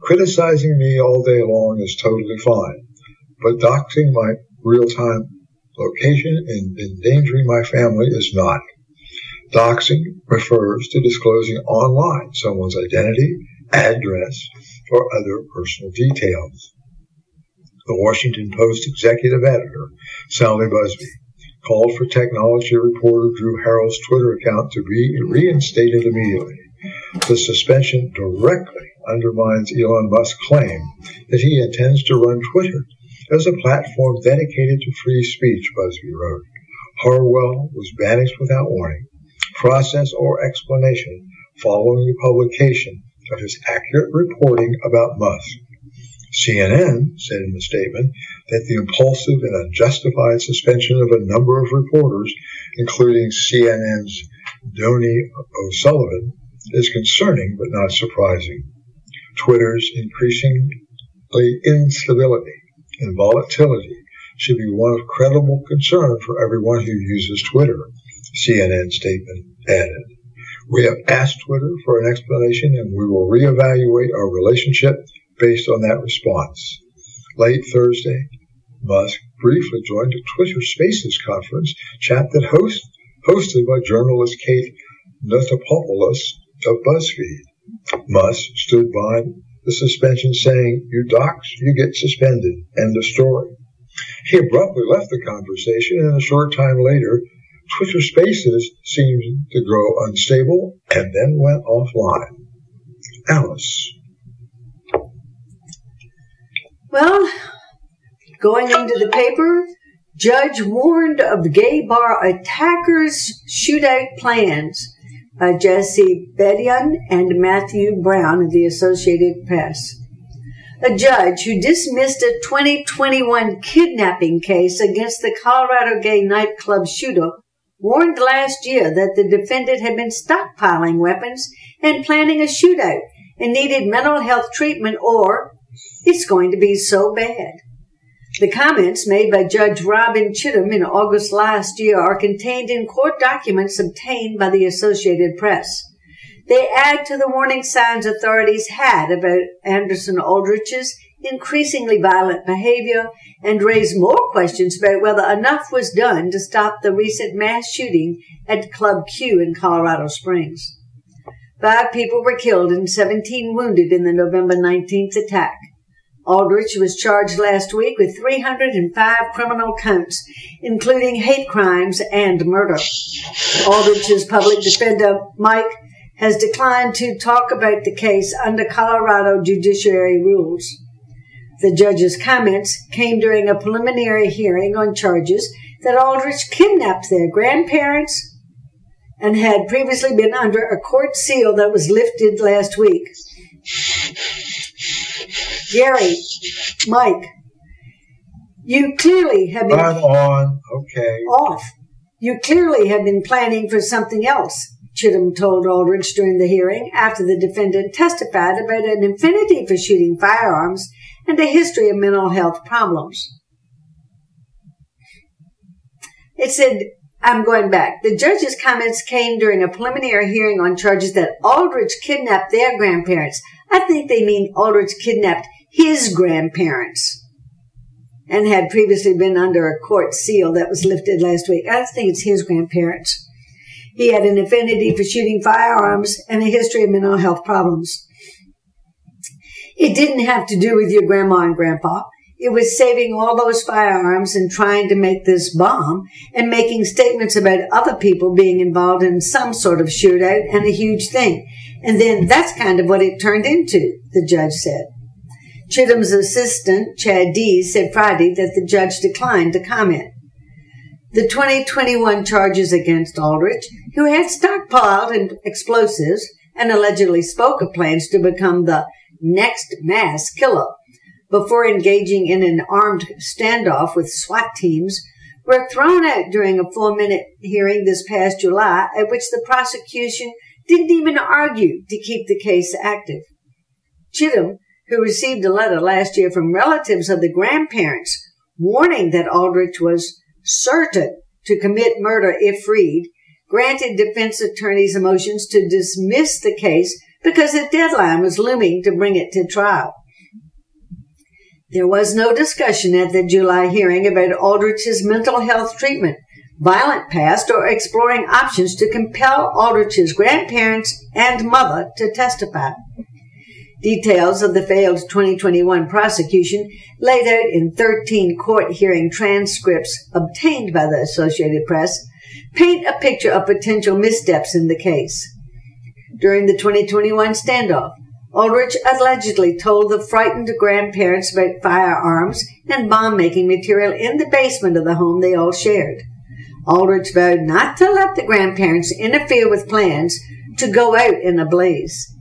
criticizing me all day long is totally fine, but doxing my real-time location and endangering my family is not. Doxing refers to disclosing online someone's identity, address, or other personal details the Washington Post executive editor, Sally Buzbee, called for technology reporter Drew Harwell's Twitter account to be reinstated immediately. The suspension directly undermines Elon Musk's claim that he intends to run Twitter as a platform dedicated to free speech, Buzbee wrote. Harwell was banished without warning, process, or explanation following the publication of his accurate reporting about Musk. CNN said in a statement that the impulsive and unjustified suspension of a number of reporters, including CNN's Donie O'Sullivan, is concerning but not surprising. Twitter's increasingly instability and volatility should be one of credible concern for everyone who uses Twitter, CNN statement added. We have asked Twitter for an explanation and we will reevaluate our relationship based on that response. Late Thursday, Musk briefly joined a Twitter Spaces conference chat that host, hosted by journalist Kate Notopoulos of BuzzFeed. Musk stood by the suspension saying, you dox, you get suspended. End of story. He abruptly left the conversation and a short time later, Twitter Spaces seemed to grow unstable and then went offline. Alice. Well, going into the paper, Judge warned of gay bar attackers' shootout plans by Jesse Bedayn and Matthew Brown of the Associated Press. A judge who dismissed a 2021 kidnapping case against the Colorado gay nightclub shooter warned last year that the defendant had been stockpiling weapons and planning a shootout and needed mental health treatment or it's going to be so bad. The comments made by Judge Robin Chittum in August last year are contained in court documents obtained by the Associated Press. They add to the warning signs authorities had about Anderson Aldrich's increasingly violent behavior and raise more questions about whether enough was done to stop the recent mass shooting at Club Q in Colorado Springs. Five people were killed and 17 wounded in the November 19th attack. Aldrich was charged last week with 305 criminal counts, including hate crimes and murder. Aldrich's public defender, Mike, has declined to talk about the case under Colorado judiciary rules. The judge's comments came during a preliminary hearing on charges that Aldrich kidnapped their grandparents and had previously been under a court seal that was lifted last week. Gary, Mike, you clearly have been I'm on. Okay. off. You clearly have been planning for something else. Chittum told Aldrich during the hearing after the defendant testified about an affinity for shooting firearms and a history of mental health problems. It said, I'm going back. The judge's comments came during a preliminary hearing on charges that Aldrich kidnapped their grandparents. I think they mean Aldrich kidnapped his grandparents and had previously been under a court seal that was lifted last week. I think it's his grandparents. He had an affinity for shooting firearms and a history of mental health problems. It didn't have to do with your grandma and grandpa. It was saving all those firearms and trying to make this bomb and making statements about other people being involved in some sort of shootout and a huge thing. And then that's kind of what it turned into, the judge said. Chittum's assistant, Chad Dees, said Friday that the judge declined to comment. The 2021 charges against Aldrich, who had stockpiled explosives and allegedly spoke of plans to become the next mass killer before engaging in an armed standoff with SWAT teams, were thrown out during a four minute hearing this past July at which the prosecution didn't even argue to keep the case active. Chittum, who received a letter last year from relatives of the grandparents warning that Aldrich was certain to commit murder if freed, granted defense attorneys motions to dismiss the case because a deadline was looming to bring it to trial. There was no discussion at the July hearing about Aldrich's mental health treatment, violent past, or exploring options to compel Aldrich's grandparents and mother to testify. Details of the failed 2021 prosecution laid out in 13 court hearing transcripts obtained by the Associated Press paint a picture of potential missteps in the case. During the 2021 standoff, Aldrich allegedly told the frightened grandparents about firearms and bomb making material in the basement of the home they all shared. Aldrich vowed not to let the grandparents interfere with plans to go out in a blaze.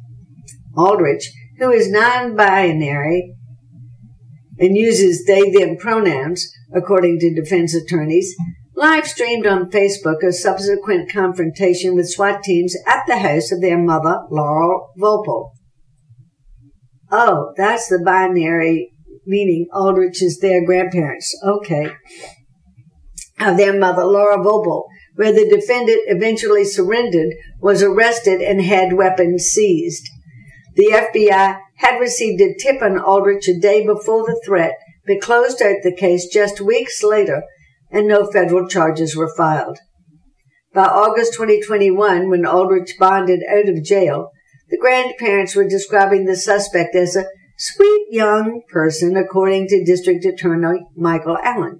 Aldrich, who is non binary and uses they them pronouns, according to defense attorneys, live streamed on Facebook a subsequent confrontation with SWAT teams at the house of their mother, Laurel Voepel. Oh, that's the binary meaning Aldrich is their grandparents. Okay. Of their mother, Laura Voepel, where the defendant eventually surrendered, was arrested and had weapons seized. The FBI had received a tip on Aldrich a day before the threat, but closed out the case just weeks later, and no federal charges were filed. By August 2021, when Aldrich bonded out of jail, the grandparents were describing the suspect as a sweet young person, according to District Attorney Michael Allen.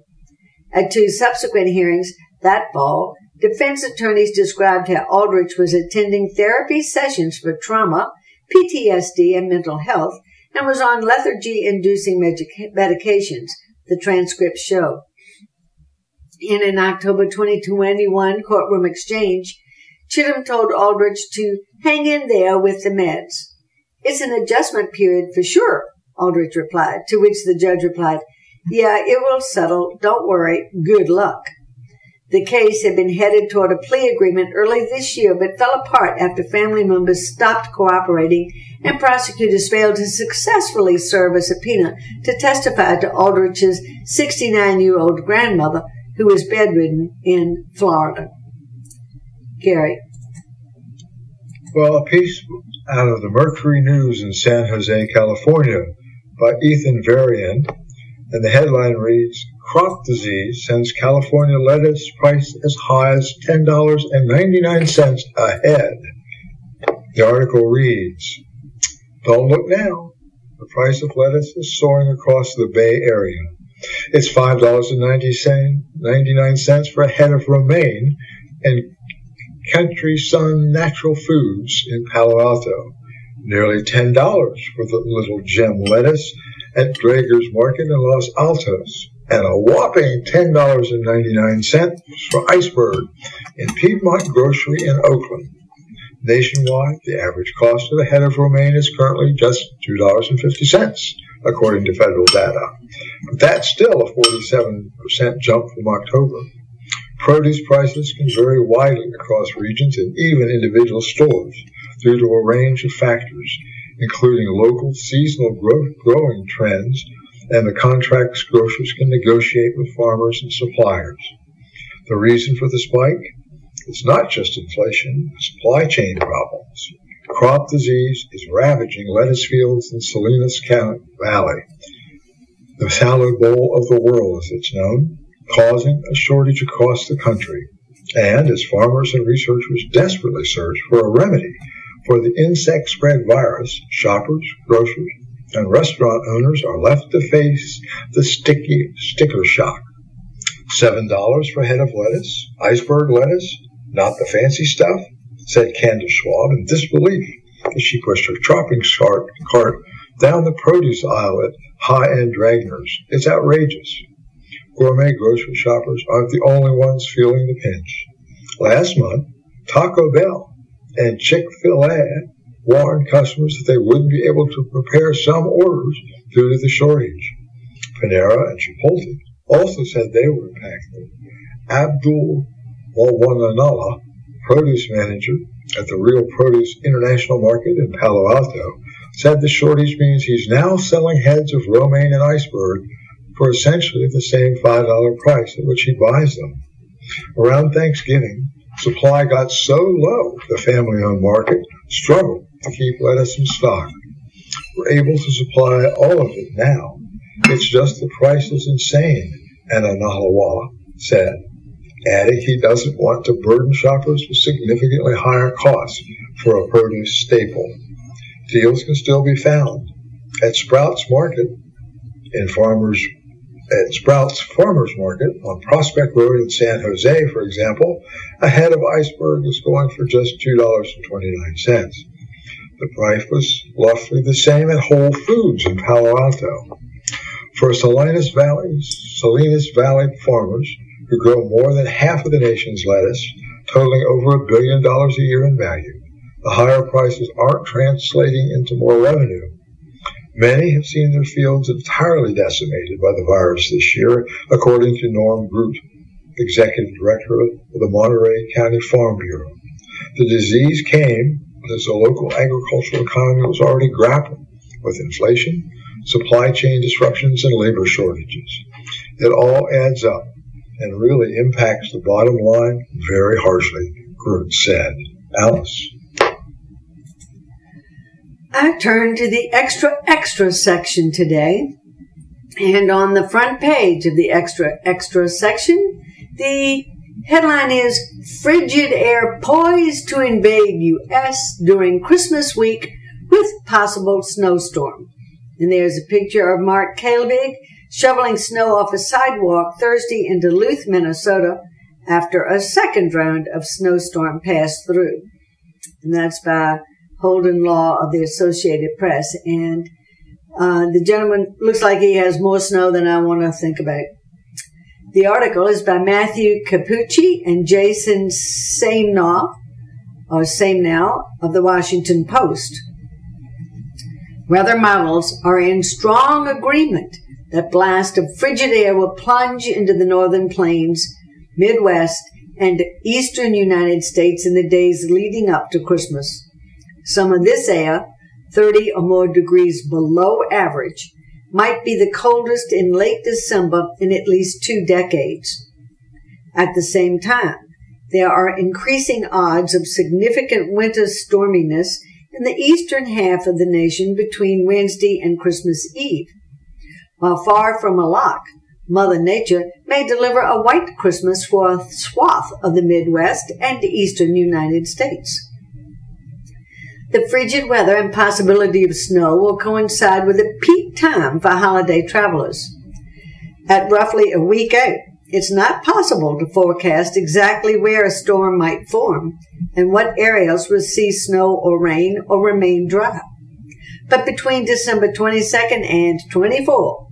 At two subsequent hearings that fall, defense attorneys described how Aldrich was attending therapy sessions for trauma, PTSD, and mental health, and was on lethargy inducing medications, the transcripts show. In an October 2021 courtroom exchange, Chittum told Aldrich to hang in there with the meds. It's an adjustment period for sure, Aldrich replied, to which the judge replied, Yeah, it will settle. Don't worry. Good luck. The case had been headed toward a plea agreement early this year, but fell apart after family members stopped cooperating and prosecutors failed to successfully serve a subpoena to testify to Aldrich's 69 year old grandmother, who was bedridden in Florida. Gary. Well, a piece out of the Mercury News in San Jose, California by Ethan Varian, and the headline reads Crop disease sends California lettuce price as high as $10.99 a head. The article reads Don't look now. The price of lettuce is soaring across the Bay Area. It's $5.99 for a head of romaine and Country Sun Natural Foods in Palo Alto. Nearly $10 for the little gem lettuce at Draeger's Market in Los Altos. And a whopping $10.99 for Iceberg in Piedmont Grocery in Oakland. Nationwide, the average cost of a head of romaine is currently just $2.50, according to federal data. But that's still a 47% jump from October. Produce prices can vary widely across regions and even individual stores due to a range of factors, including local seasonal growth, growing trends and the contracts grocers can negotiate with farmers and suppliers. The reason for the spike? It's not just inflation, supply chain problems. Crop disease is ravaging lettuce fields in Salinas County Valley, the salad bowl of the world as it's known causing a shortage across the country. And as farmers and researchers desperately search for a remedy for the insect spread virus, shoppers, grocers, and restaurant owners are left to face the sticky sticker shock. Seven dollars for a head of lettuce, iceberg lettuce, not the fancy stuff, said Candace Schwab in disbelief as she pushed her shopping cart, cart down the produce aisle at high-end Draeger's. It's outrageous. Gourmet grocery shoppers aren't the only ones feeling the pinch. Last month, Taco Bell and Chick fil A warned customers that they wouldn't be able to prepare some orders due to the shortage. Panera and Chipotle also said they were impacted. Abdul Walwananala, produce manager at the Real Produce International Market in Palo Alto, said the shortage means he's now selling heads of romaine and iceberg for essentially the same $5 price at which he buys them. Around Thanksgiving, supply got so low the family owned market struggled to keep lettuce in stock. We're able to supply all of it now. It's just the price is insane, Ananalawa said, adding he doesn't want to burden shoppers with significantly higher costs for a produce staple. Deals can still be found at Sprouts Market in Farmers at Sprouts Farmers Market on Prospect Road in San Jose, for example, a head of iceberg is going for just $2.29. The price was roughly the same at Whole Foods in Palo Alto. For Salinas Valley, Salinas Valley farmers who grow more than half of the nation's lettuce, totaling over a billion dollars a year in value, the higher prices aren't translating into more revenue Many have seen their fields entirely decimated by the virus this year, according to Norm Groot, Executive Director of the Monterey County Farm Bureau. The disease came as the local agricultural economy was already grappling with inflation, supply chain disruptions, and labor shortages. It all adds up and really impacts the bottom line very harshly, Groot said. Alice. I turned to the extra extra section today. And on the front page of the extra extra section, the headline is Frigid Air Poised to Invade U.S. during Christmas week with possible snowstorm. And there's a picture of Mark Kalvig shoveling snow off a sidewalk Thursday in Duluth, Minnesota after a second round of snowstorm passed through. And that's by Holden Law of the Associated Press. And uh, the gentleman looks like he has more snow than I want to think about. The article is by Matthew Cappucci and Jason Samenow, or Samenow of the Washington Post. Weather models are in strong agreement that blast of frigid air will plunge into the northern plains, Midwest, and eastern United States in the days leading up to Christmas. Some of this air, 30 or more degrees below average, might be the coldest in late December in at least two decades. At the same time, there are increasing odds of significant winter storminess in the eastern half of the nation between Wednesday and Christmas Eve. While far from a lock, Mother Nature may deliver a white Christmas for a swath of the Midwest and eastern United States. The frigid weather and possibility of snow will coincide with a peak time for holiday travelers. At roughly a week out, it's not possible to forecast exactly where a storm might form and what areas will see snow or rain or remain dry. But between December 22nd and 24,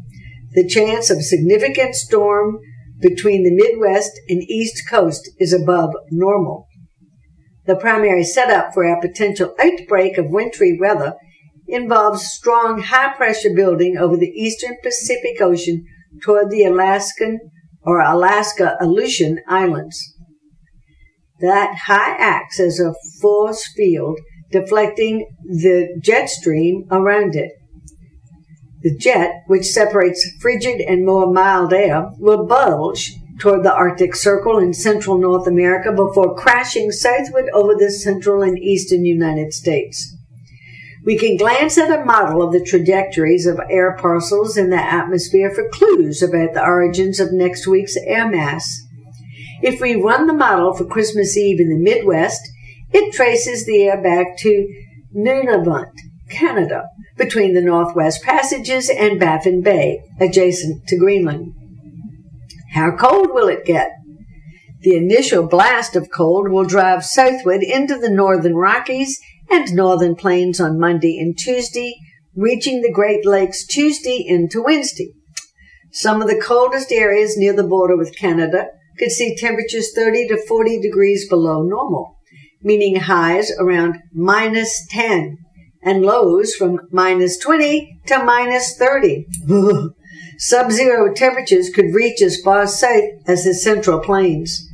the chance of significant storm between the Midwest and East Coast is above normal. The primary setup for a potential outbreak of wintry weather involves strong high pressure building over the eastern Pacific Ocean toward the Alaskan or Alaska Aleutian Islands. That high acts as a force field deflecting the jet stream around it. The jet, which separates frigid and more mild air, will bulge toward the Arctic Circle in central North America before crashing southward over the central and eastern United States. We can glance at a model of the trajectories of air parcels in the atmosphere for clues about the origins of next week's air mass. If we run the model for Christmas Eve in the Midwest, it traces the air back to Nunavut, Canada, between the Northwest Passages and Baffin Bay, adjacent to Greenland. How cold will it get? The initial blast of cold will drive southward into the northern Rockies and northern plains on Monday and Tuesday, reaching the Great Lakes Tuesday into Wednesday. Some of the coldest areas near the border with Canada could see temperatures 30 to 40 degrees below normal, meaning highs around minus 10 and lows from minus 20 to minus 30. <laughs> Sub-zero temperatures could reach as far south as the central plains.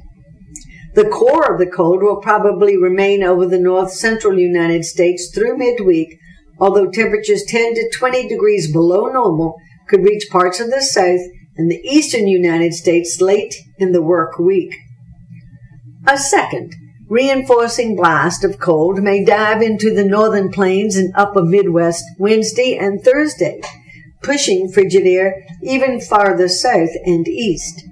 The core of the cold will probably remain over the north central United States through midweek, although temperatures 10 to 20 degrees below normal could reach parts of the south and the eastern United States late in the work week. A second, reinforcing blast of cold may dive into the northern plains and upper Midwest Wednesday and Thursday, pushing frigid air even farther south and east.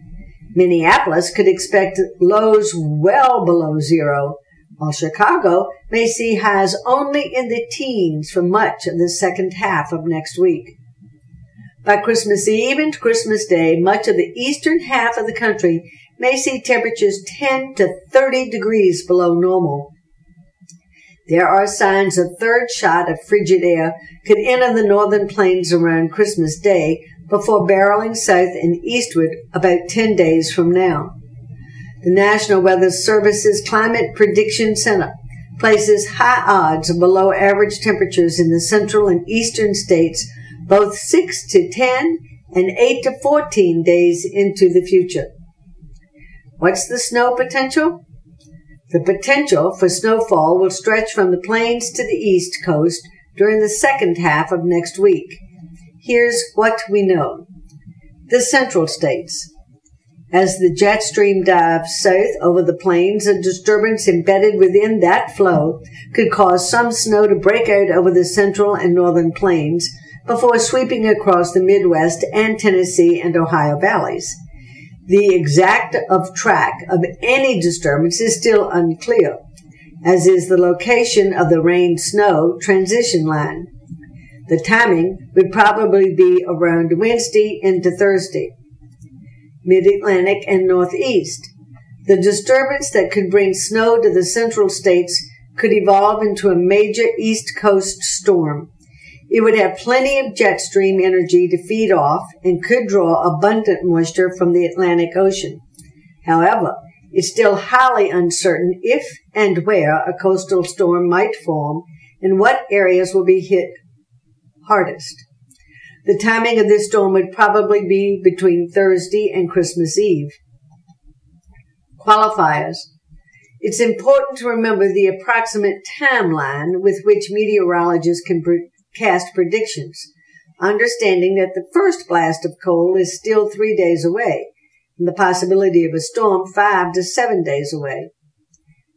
Minneapolis could expect lows well below zero, while Chicago may see highs only in the teens for much of the second half of next week. By Christmas Eve and Christmas Day, much of the eastern half of the country may see temperatures 10 to 30 degrees below normal. There are signs a third shot of frigid air could enter the northern plains around Christmas Day before barreling south and eastward about 10 days from now. The National Weather Service's Climate Prediction Center places high odds of below average temperatures in the central and eastern states both 6 to 10 and 8 to 14 days into the future. What's the snow potential? The potential for snowfall will stretch from the plains to the east coast during the second half of next week. Here's what we know. The central states. As the jet stream dives south over the plains, a disturbance embedded within that flow could cause some snow to break out over the central and northern plains before sweeping across the Midwest and Tennessee and Ohio valleys. The exact of track of any disturbance is still unclear, as is the location of the rain snow transition line. The timing would probably be around Wednesday into Thursday. Mid Atlantic and Northeast. The disturbance that could bring snow to the central states could evolve into a major East Coast storm. It would have plenty of jet stream energy to feed off and could draw abundant moisture from the Atlantic Ocean. However, it's still highly uncertain if and where a coastal storm might form and what areas will be hit hardest. The timing of this storm would probably be between Thursday and Christmas Eve. Qualifiers. It's important to remember the approximate timeline with which meteorologists can cast predictions, understanding that the first blast of cold is still three days away and the possibility of a storm five to seven days away.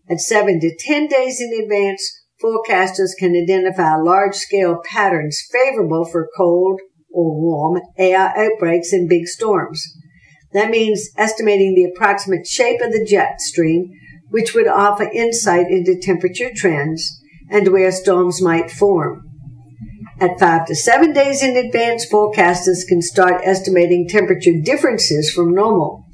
At seven to ten days in advance, forecasters can identify large scale patterns favorable for cold or warm air outbreaks in big storms. That means estimating the approximate shape of the jet stream, which would offer insight into temperature trends and where storms might form. At five to seven days in advance, forecasters can start estimating temperature differences from normal.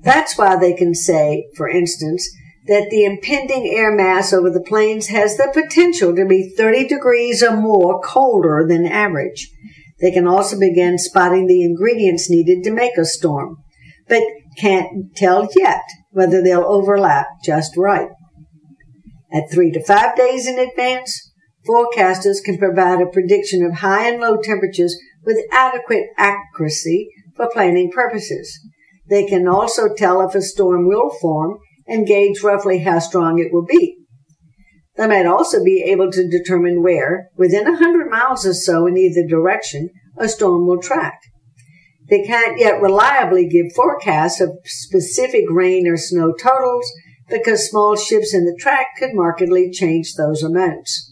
That's why they can say, for instance, that the impending air mass over the plains has the potential to be 30 degrees or more colder than average. They can also begin spotting the ingredients needed to make a storm, but can't tell yet whether they'll overlap just right. At three to five days in advance, Forecasters can provide a prediction of high and low temperatures with adequate accuracy for planning purposes. They can also tell if a storm will form and gauge roughly how strong it will be. They might also be able to determine where, within a hundred miles or so in either direction, a storm will track. They can't yet reliably give forecasts of specific rain or snow totals because small shifts in the track could markedly change those amounts.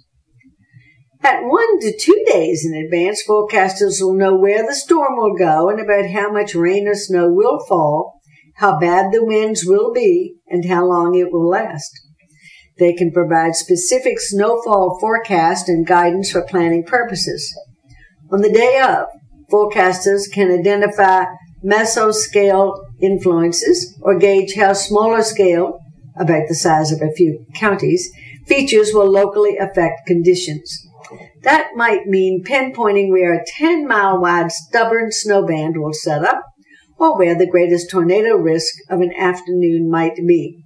At one to two days in advance, forecasters will know where the storm will go and about how much rain or snow will fall, how bad the winds will be, and how long it will last. They can provide specific snowfall forecast and guidance for planning purposes. On the day of, forecasters can identify mesoscale influences or gauge how smaller scale, about the size of a few counties, features will locally affect conditions. That might mean pinpointing where a 10 mile wide stubborn snowband will set up or where the greatest tornado risk of an afternoon might be.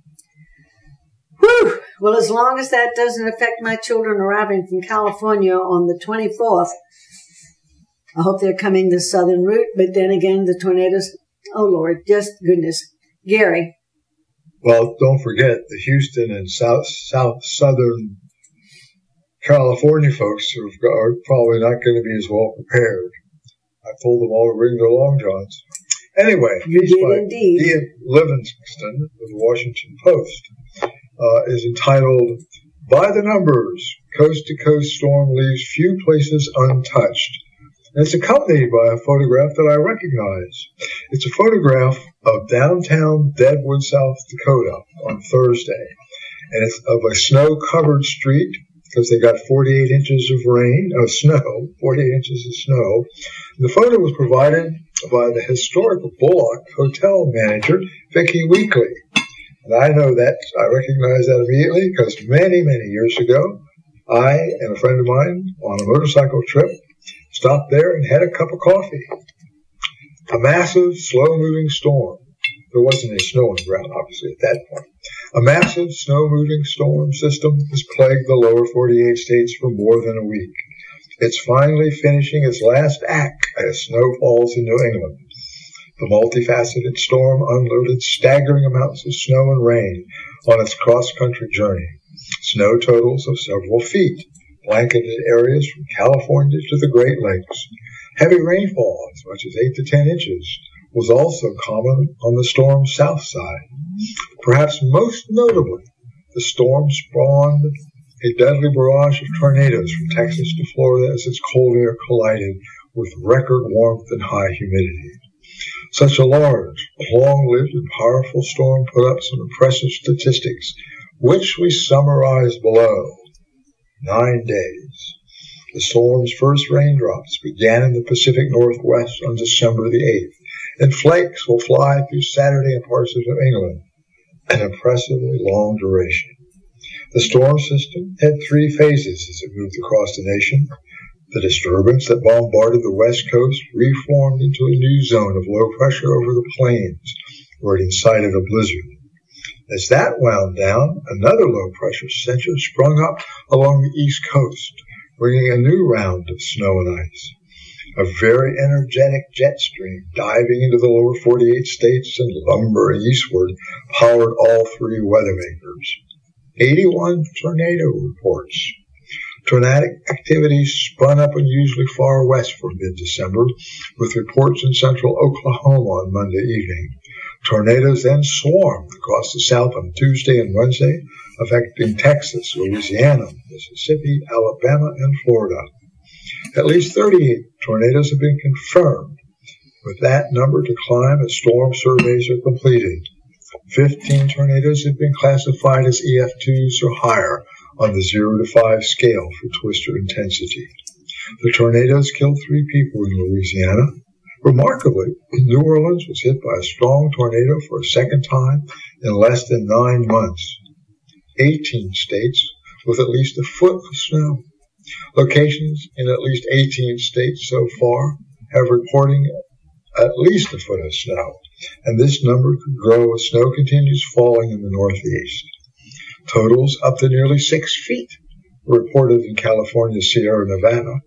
Whew! Well, as long as that doesn't affect my children arriving from California on the 24th, I hope they're coming the southern route, but then again, the tornadoes, oh Lord, just goodness. Gary. Well, don't forget the Houston and South, South Southern California folks are probably not going to be as well prepared. I told them all to bring their long johns. Anyway, you did indeed. Ian Livingston of the Washington Post uh, is entitled "By the Numbers: Coast to Coast Storm Leaves Few Places Untouched." And it's accompanied by a photograph that I recognize. It's a photograph of downtown Deadwood, South Dakota on Thursday, and it's of a snow-covered street because they got 48 inches of rain, of snow, <laughs> 48 inches of snow. The photo was provided by the historic Bullock hotel manager, Vicki Weekly. And I know that, I recognize that immediately because many, many years ago, I and a friend of mine on a motorcycle trip stopped there and had a cup of coffee. A massive, slow moving storm. There wasn't any snow on the ground, obviously, at that point. A massive snow-moving storm system has plagued the lower 48 states for more than a week. It's finally finishing its last act as snow falls in New England. The multifaceted storm unloaded staggering amounts of snow and rain on its cross-country journey. Snow totals of several feet blanketed areas from California to the Great Lakes. Heavy rainfall, as much as 8 to 10 inches, was also common on the storm's south side. Perhaps most notably, the storm spawned a deadly barrage of tornadoes from Texas to Florida as its cold air collided with record warmth and high humidity. Such a large, long-lived and powerful storm put up some impressive statistics, which we summarize below. Nine days. The storm's first raindrops began in the Pacific Northwest on December the 8th and flakes will fly through Saturday and parts of England, an impressively long duration. The storm system had three phases as it moved across the nation. The disturbance that bombarded the west coast reformed into a new zone of low pressure over the plains, where it incited a blizzard. As that wound down, another low pressure center sprung up along the east coast, bringing a new round of snow and ice. A very energetic jet stream diving into the lower 48 states and lumbering eastward powered all three weather makers. 81 tornado reports. Tornadic activity spun up unusually far west for mid-December, with reports in central Oklahoma on Monday evening. Tornadoes then swarmed across the south on Tuesday and Wednesday, affecting Texas, Louisiana, Mississippi, Alabama, and Florida. At least 38 tornadoes have been confirmed, with that number to climb as storm surveys are completed. 15 tornadoes have been classified as EF2s or higher on the 0 to 5 scale for twister intensity. The tornadoes killed three people in Louisiana. Remarkably, New Orleans was hit by a strong tornado for a second time in less than nine months. 18 states with at least a foot of snow. Locations in at least 18 states so far have reporting at least a foot of snow, and this number could grow as snow continues falling in the northeast. Totals up to nearly six feet were reported in California's Sierra Nevada,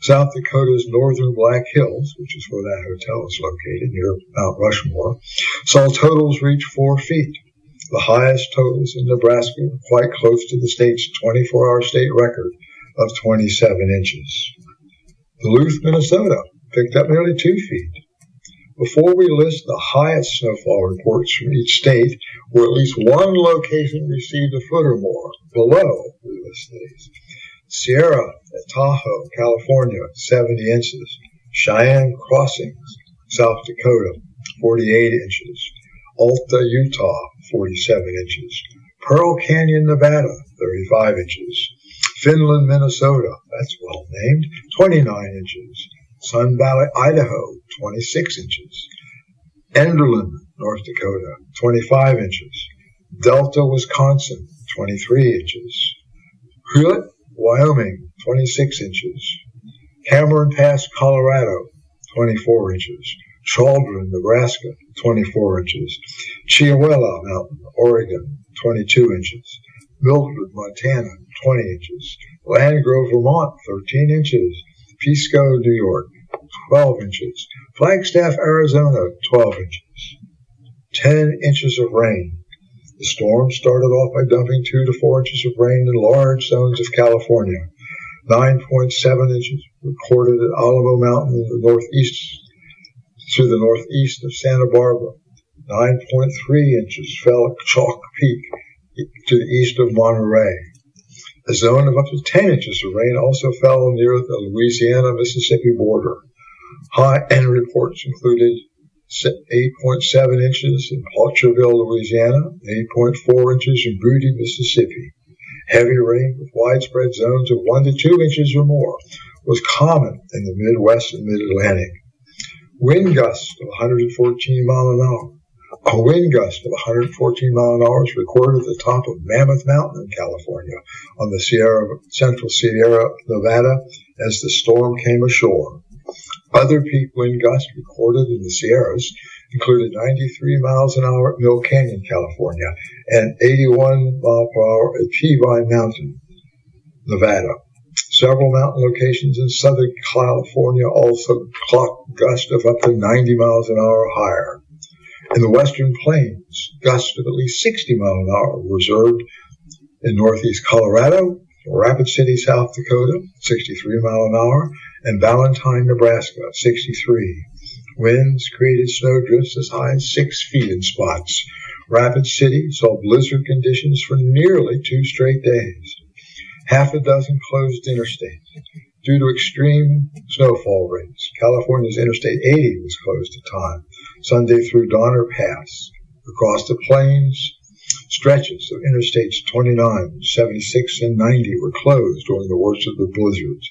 South Dakota's northern Black Hills, which is where that hotel is located near Mount Rushmore, saw totals reach four feet. The highest totals in Nebraska quite close to the state's 24 hour state record of 27 inches. Duluth, Minnesota picked up nearly two feet. Before we list the highest snowfall reports from each state, where at least one location received a foot or more, below we list these. Sierra at Tahoe, California, 70 inches. Cheyenne Crossings, South Dakota, 48 inches. Alta, Utah, 47 inches. Pearl Canyon, Nevada, 35 inches. Finland, Minnesota, that's well named, 29 inches. Sun Valley, Idaho, 26 inches. Enderlin, North Dakota, 25 inches. Delta, Wisconsin, 23 inches. Hulett, Wyoming, 26 inches. Cameron Pass, Colorado, 24 inches. Chadron, Nebraska, 24 inches. Chiawella Mountain, Oregon, 22 inches. Mildred, Montana, 20 inches. Landgrove, Vermont, 13 inches. Piseco, New York, 12 inches. Flagstaff, Arizona, 12 inches. 10 inches of rain. The storm started off by dumping 2 to 4 inches of rain in large zones of California. 9.7 inches recorded at Alamo Mountain in the northeast to the northeast of Santa Barbara. 9.3 inches fell at Chalk Peak to the east of Monterey. A zone of up to 10 inches of rain also fell near the Louisiana-Mississippi border. High-end reports included 8.7 inches in Placerville, Louisiana, 8.4 inches in Booty, Mississippi. Heavy rain with widespread zones of 1 to 2 inches or more was common in the Midwest and Mid-Atlantic. Wind gusts of 114 miles an hour a wind gust of 114 mile an hour was recorded at the top of Mammoth Mountain in California on the Sierra, central Sierra Nevada as the storm came ashore. Other peak wind gusts recorded in the Sierras included 93 miles an hour at Mill Canyon, California, and 81 mile per hour at Peavine Mountain, Nevada. Several mountain locations in Southern California also clocked gusts of up to 90 miles an hour higher. In the western plains, gusts of at least 60 mile an hour were observed in northeast Colorado, Rapid City, South Dakota, 63 mile an hour, and Valentine, Nebraska, 63. Winds created snowdrifts as high as six feet in spots. Rapid City saw blizzard conditions for nearly two straight days. Half a dozen closed interstates due to extreme snowfall rates. California's Interstate 80 was closed at time. Sunday through Donner Pass. Across the plains, stretches of Interstates 29, 76, and 90 were closed during the worst of the blizzards.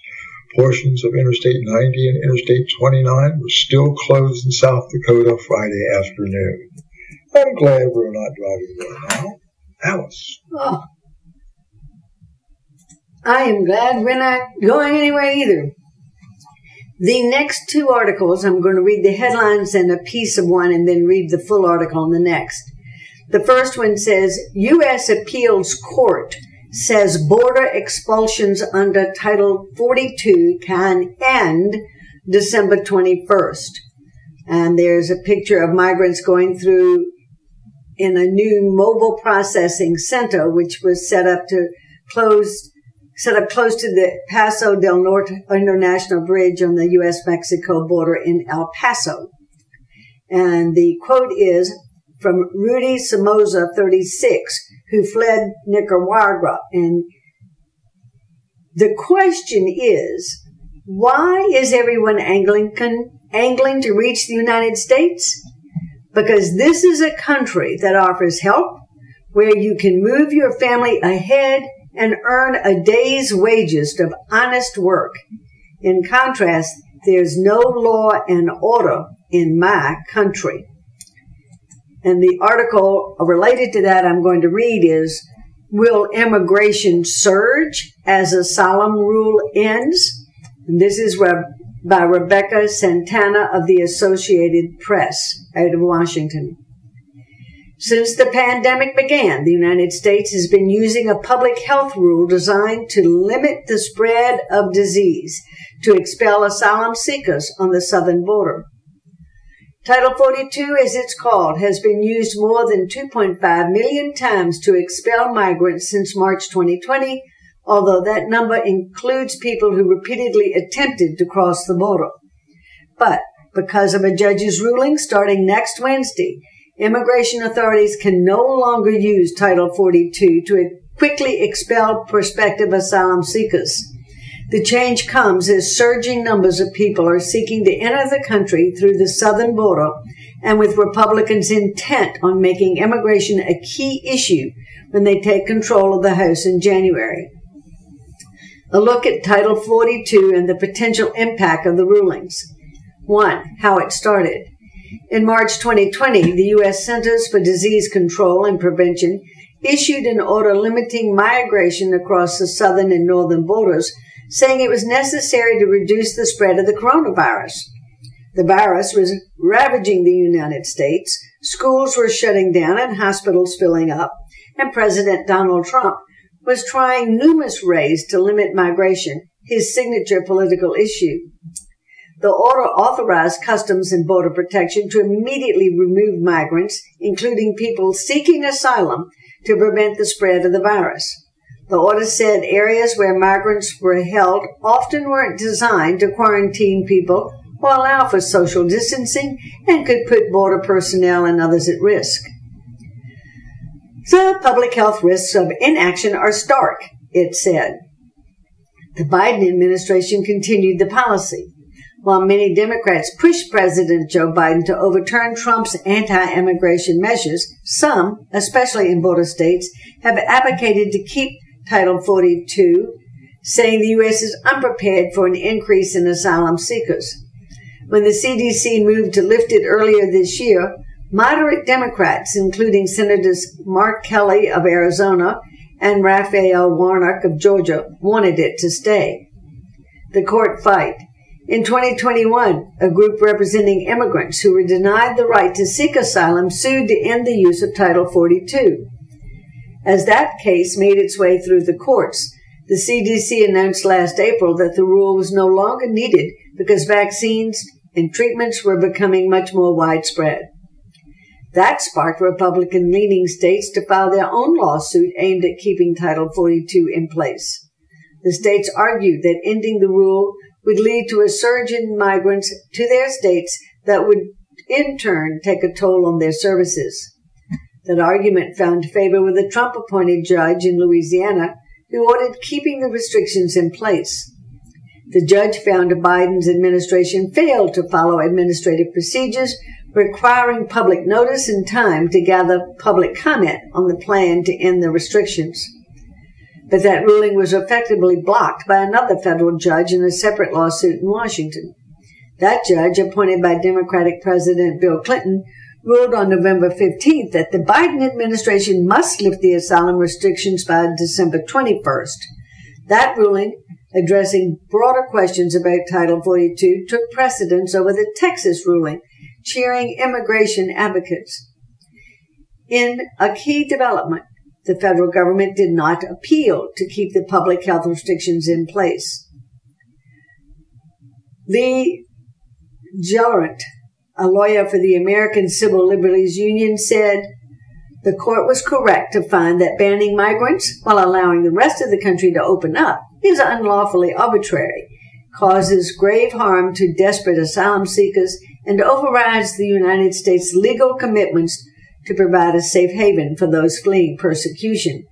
Portions of Interstate 90 and Interstate 29 were still closed in South Dakota Friday afternoon. I'm glad we're not driving there now. Alice. Oh. I am glad we're not going anywhere either. The next two articles, I'm going to read the headlines and a piece of one and then read the full article on the next. The first one says U.S. Appeals Court says border expulsions under Title 42 can end December 21st. And there's a picture of migrants going through in a new mobile processing center, which was set up to close, set up close to the Paso del Norte International Bridge on the U.S. Mexico border in El Paso. And the quote is, from Rudy Somoza, 36, who fled Nicaragua. And the question is, why is everyone angling, angling to reach the United States? Because this is a country that offers help where you can move your family ahead and earn a day's wages of honest work. In contrast, there's no law and order in my country. And the article related to that I'm going to read is Will immigration surge as a solemn rule ends? And this is by Rebecca Santana of the Associated Press out of Washington. Since the pandemic began, the United States has been using a public health rule designed to limit the spread of disease to expel asylum seekers on the southern border. Title 42, as it's called, has been used more than 2.5 million times to expel migrants since March 2020, although that number includes people who repeatedly attempted to cross the border. But because of a judge's ruling starting next Wednesday, immigration authorities can no longer use Title 42 to quickly expel prospective asylum seekers. The change comes as surging numbers of people are seeking to enter the country through the southern border and with Republicans intent on making immigration a key issue when they take control of the House in January. A look at Title 42 and the potential impact of the rulings. One, how it started. In March 2020, the U.S. Centers for Disease Control and Prevention issued an order limiting migration across the southern and northern borders saying it was necessary to reduce the spread of the coronavirus. The virus was ravaging the United States, schools were shutting down and hospitals filling up, and President Donald Trump was trying numerous ways to limit migration, his signature political issue. The order authorized Customs and Border Protection to immediately remove migrants, including people seeking asylum, to prevent the spread of the virus. The order said areas where migrants were held often weren't designed to quarantine people or allow for social distancing and could put border personnel and others at risk. The public health risks of inaction are stark, it said. The Biden administration continued the policy. While many Democrats pushed President Joe Biden to overturn Trump's anti-immigration measures, some, especially in border states, have advocated to keep Title 42, saying the U.S. is unprepared for an increase in asylum seekers. When the CDC moved to lift it earlier this year, moderate Democrats, including Senators Mark Kelly of Arizona and Raphael Warnock of Georgia, wanted it to stay. The court fight. In 2021, a group representing immigrants who were denied the right to seek asylum sued to end the use of Title 42. As that case made its way through the courts, the CDC announced last April that the rule was no longer needed because vaccines and treatments were becoming much more widespread. That sparked Republican leaning states to file their own lawsuit aimed at keeping Title 42 in place. The states argued that ending the rule would lead to a surge in migrants to their states that would in turn take a toll on their services. That argument found favor with a Trump appointed judge in Louisiana who ordered keeping the restrictions in place. The judge found Biden's administration failed to follow administrative procedures requiring public notice and time to gather public comment on the plan to end the restrictions. But that ruling was effectively blocked by another federal judge in a separate lawsuit in Washington. That judge, appointed by Democratic President Bill Clinton, ruled on November 15th that the Biden administration must lift the asylum restrictions by December 21st. That ruling addressing broader questions about Title 42 took precedence over the Texas ruling, cheering immigration advocates. In a key development, the federal government did not appeal to keep the public health restrictions in place. Lee Gelernt, a lawyer for the American Civil Liberties Union, said the court was correct to find that banning migrants while allowing the rest of the country to open up is unlawfully arbitrary, causes grave harm to desperate asylum seekers, and overrides the United States' legal commitments to provide a safe haven for those fleeing persecution.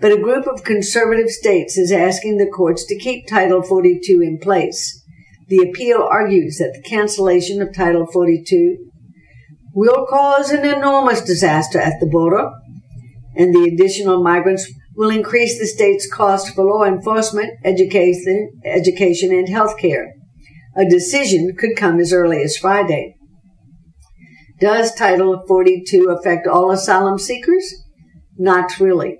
But a group of conservative states is asking the courts to keep Title 42 in place. The appeal argues that the cancellation of Title 42 will cause an enormous disaster at the border, and the additional migrants will increase the state's cost for law enforcement, education, education and health care. A decision could come as early as Friday. Does Title 42 affect all asylum seekers? Not really.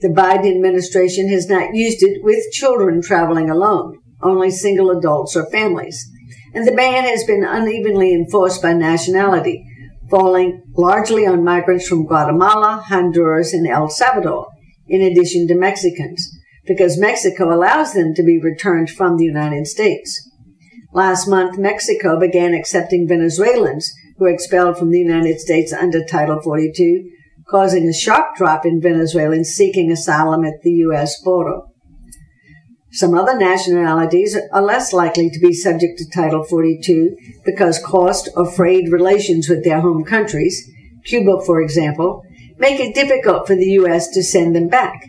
The Biden administration has not used it with children traveling alone, only single adults or families. And the ban has been unevenly enforced by nationality, falling largely on migrants from Guatemala, Honduras, and El Salvador, in addition to Mexicans, because Mexico allows them to be returned from the United States. Last month, Mexico began accepting Venezuelans were expelled from the United States under Title 42, causing a sharp drop in Venezuelans seeking asylum at the U.S. border. Some other nationalities are less likely to be subject to Title 42 because cost or frayed relations with their home countries, Cuba, for example, make it difficult for the U.S. to send them back.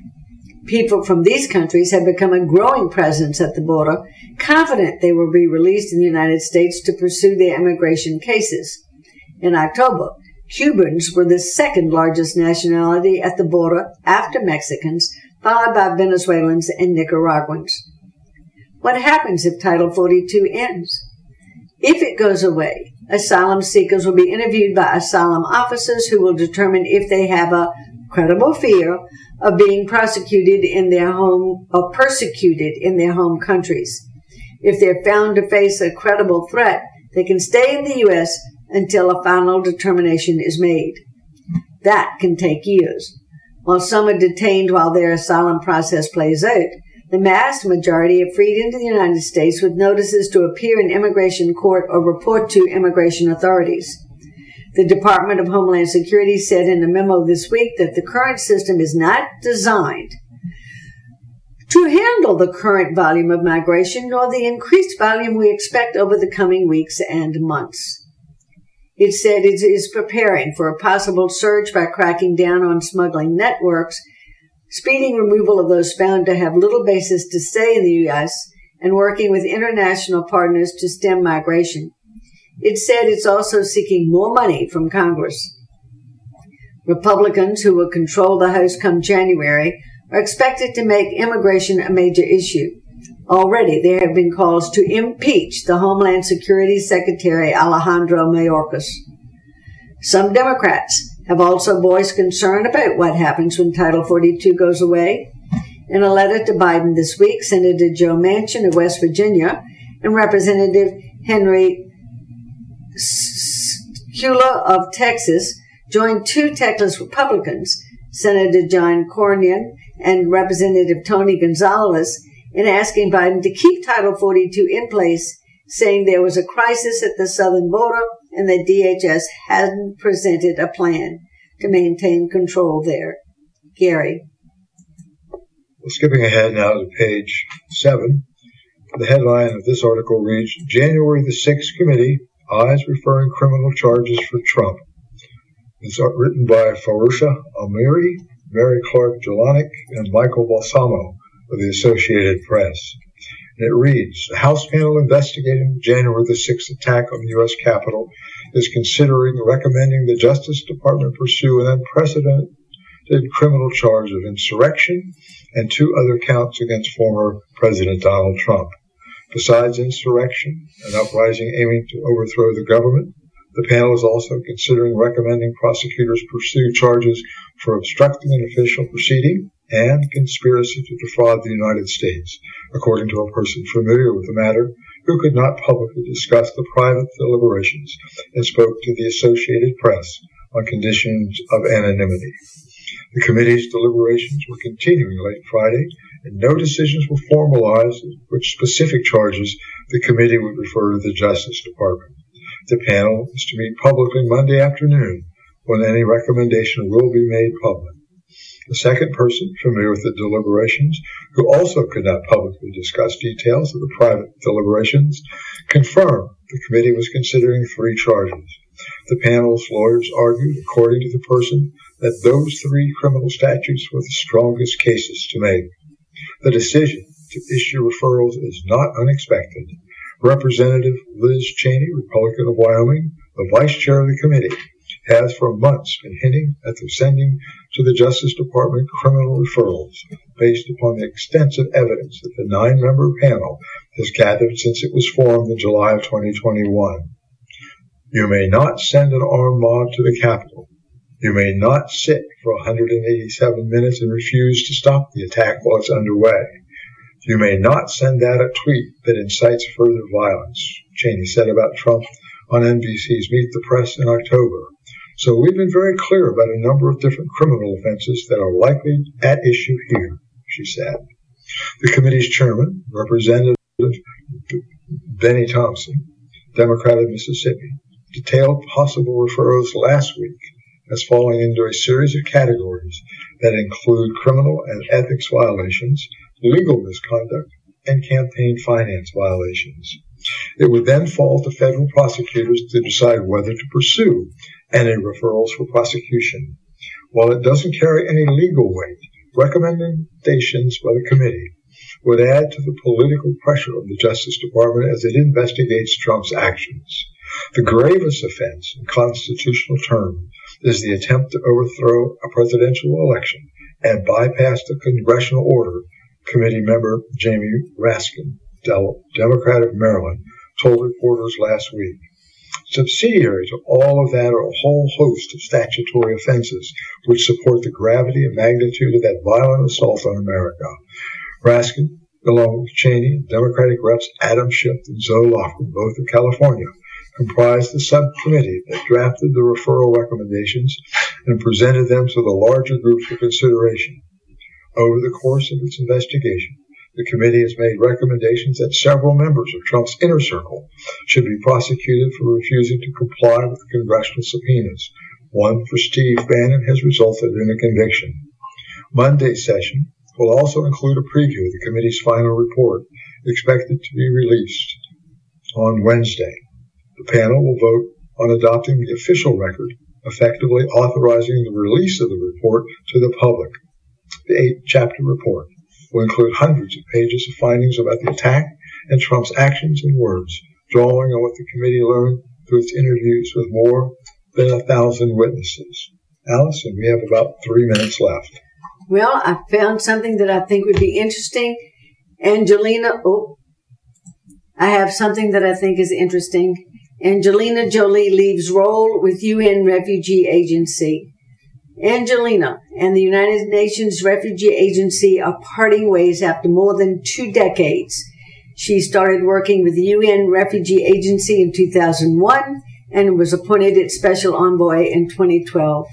People from these countries have become a growing presence at the border, confident they will be released in the United States to pursue their immigration cases in October. Cubans were the second largest nationality at the border after Mexicans, followed by Venezuelans and Nicaraguans. What happens if Title 42 ends? If it goes away, asylum seekers will be interviewed by asylum officers who will determine if they have a credible fear of being prosecuted in their home or persecuted in their home countries. If they're found to face a credible threat, they can stay in the U.S until a final determination is made. That can take years. While some are detained while their asylum process plays out, the vast majority are freed into the United States with notices to appear in immigration court or report to immigration authorities. The Department of Homeland Security said in a memo this week that the current system is not designed to handle the current volume of migration nor the increased volume we expect over the coming weeks and months. It said it is preparing for a possible surge by cracking down on smuggling networks, speeding removal of those found to have little basis to stay in the U.S., and working with international partners to stem migration. It said it's also seeking more money from Congress. Republicans, who will control the House come January, are expected to make immigration a major issue. Already there have been calls to impeach the Homeland Security Secretary Alejandro Mayorkas. Some Democrats have also voiced concern about what happens when Title 42 goes away. In a letter to Biden this week, Senator Joe Manchin of West Virginia and Representative Henry Cuellar of Texas joined two Texas Republicans, Senator John Cornyn and Representative Tony Gonzales, in asking Biden to keep Title 42 in place, saying there was a crisis at the southern border and that DHS hadn't presented a plan to maintain control there. Gary. Well, skipping ahead now to page seven, the headline of this article reads January the 6th Committee Eyes Referring Criminal Charges for Trump. It's written by Farnoush Amiri, Mary Clare Jalonick, and Michael Balsamo of the Associated Press. And it reads, the House panel investigating January the 6th attack on the U.S. Capitol is considering recommending the Justice Department pursue an unprecedented criminal charge of insurrection and two other counts against former President Donald Trump. Besides insurrection, an uprising aiming to overthrow the government, the panel is also considering recommending prosecutors pursue charges for obstructing an official proceeding, and conspiracy to defraud the United States, according to a person familiar with the matter who could not publicly discuss the private deliberations and spoke to the Associated Press on conditions of anonymity. The committee's deliberations were continuing late Friday, and no decisions were formalized which specific charges the committee would refer to the Justice Department. The panel is to meet publicly Monday afternoon when any recommendation will be made public. The second person familiar with the deliberations, who also could not publicly discuss details of the private deliberations, confirmed the committee was considering three charges. The panel's lawyers argued, according to the person, that those three criminal statutes were the strongest cases to make. The decision to issue referrals is not unexpected. Representative Liz Cheney, Republican of Wyoming, the vice chair of the committee, has for months been hinting at the sending to the Justice Department criminal referrals based upon the extensive evidence that the nine member panel has gathered since it was formed in July of 2021. You may not send an armed mob to the Capitol. You may not sit for 187 minutes and refuse to stop the attack while it's underway. You may not send out a tweet that incites further violence, Cheney said about Trump on NBC's Meet the Press in October. So we've been very clear about a number of different criminal offenses that are likely at issue here, she said. The committee's chairman, Representative Bennie Thompson, Democrat of Mississippi, detailed possible referrals last week as falling into a series of categories that include criminal and ethics violations, legal misconduct, and campaign finance violations. It would then fall to federal prosecutors to decide whether to pursue any referrals for prosecution. While it doesn't carry any legal weight, recommendations by the committee would add to the political pressure of the Justice Department as it investigates Trump's actions. The gravest offense in constitutional terms is the attempt to overthrow a presidential election and bypass the congressional order, committee member Jamie Raskin, Democrat of Maryland, told reporters last week. Subsidiary to all of that are a whole host of statutory offenses which support the gravity and magnitude of that violent assault on America. Raskin, along with Cheney, Democratic reps Adam Schiff and Zoe Lofgren, both of California, comprised the subcommittee that drafted the referral recommendations and presented them to the larger group for consideration. Over the course of its investigation, the committee has made recommendations that several members of Trump's inner circle should be prosecuted for refusing to comply with congressional subpoenas. One for Steve Bannon has resulted in a conviction. Monday's session will also include a preview of the committee's final report, expected to be released on Wednesday. The panel will vote on adopting the official record, effectively authorizing the release of the report to the public. The eight chapter report will include hundreds of pages of findings about the attack and Trump's actions and words, drawing on what the committee learned through its interviews with more than a thousand witnesses. Allison, we have about three minutes left. Well, I found something that I think would be interesting. Angelina, oh, I have something that I think is interesting. Angelina Jolie leaves role with UN Refugee Agency. Angelina and the United Nations Refugee Agency are parting ways after more than two decades. She started working with the UN Refugee Agency in 2001 and was appointed its special envoy in 2012.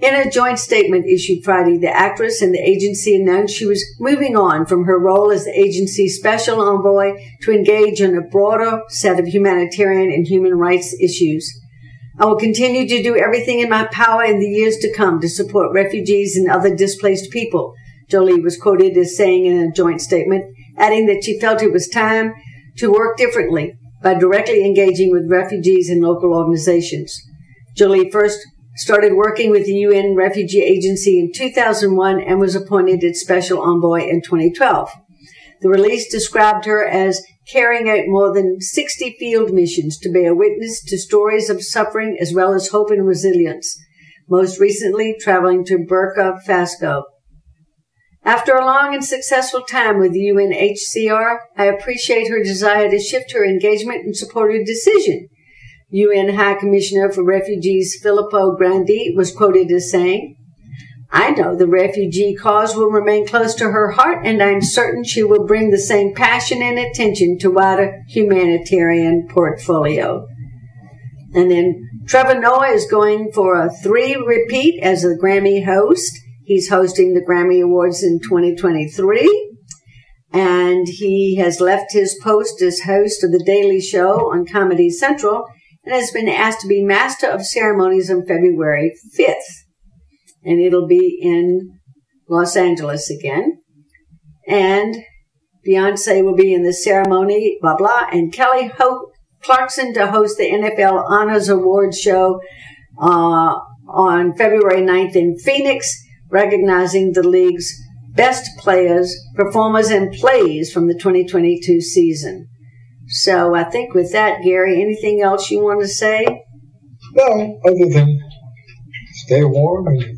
In a joint statement issued Friday, the actress and the agency announced she was moving on from her role as the agency's special envoy to engage in a broader set of humanitarian and human rights issues. I will continue to do everything in my power in the years to come to support refugees and other displaced people, Jolie was quoted as saying in a joint statement, adding that she felt it was time to work differently by directly engaging with refugees and local organizations. Jolie first started working with the UN Refugee Agency in 2001 and was appointed its special envoy in 2012. The release described her as carrying out more than 60 field missions to bear witness to stories of suffering as well as hope and resilience, most recently traveling to Burkina Faso. After a long and successful time with the UNHCR, I appreciate her desire to shift her engagement and support her decision. UN High Commissioner for Refugees Filippo Grandi was quoted as saying, I know the refugee cause will remain close to her heart, and I'm certain she will bring the same passion and attention to wider humanitarian portfolio. And then Trevor Noah is going for a three repeat as a Grammy host. He's hosting the Grammy Awards in 2023. And he has left his post as host of The Daily Show on Comedy Central and has been asked to be Master of Ceremonies on February 5th and it'll be in Los Angeles again. And Beyonce will be in the ceremony, blah, blah, and Kelly Ho- Clarkson to host the NFL Honors Awards show uh, on February 9th in Phoenix, recognizing the league's best players, performers, and plays from the 2022 season. So I think with that, Gary, anything else you want to say? No, other than stay warm and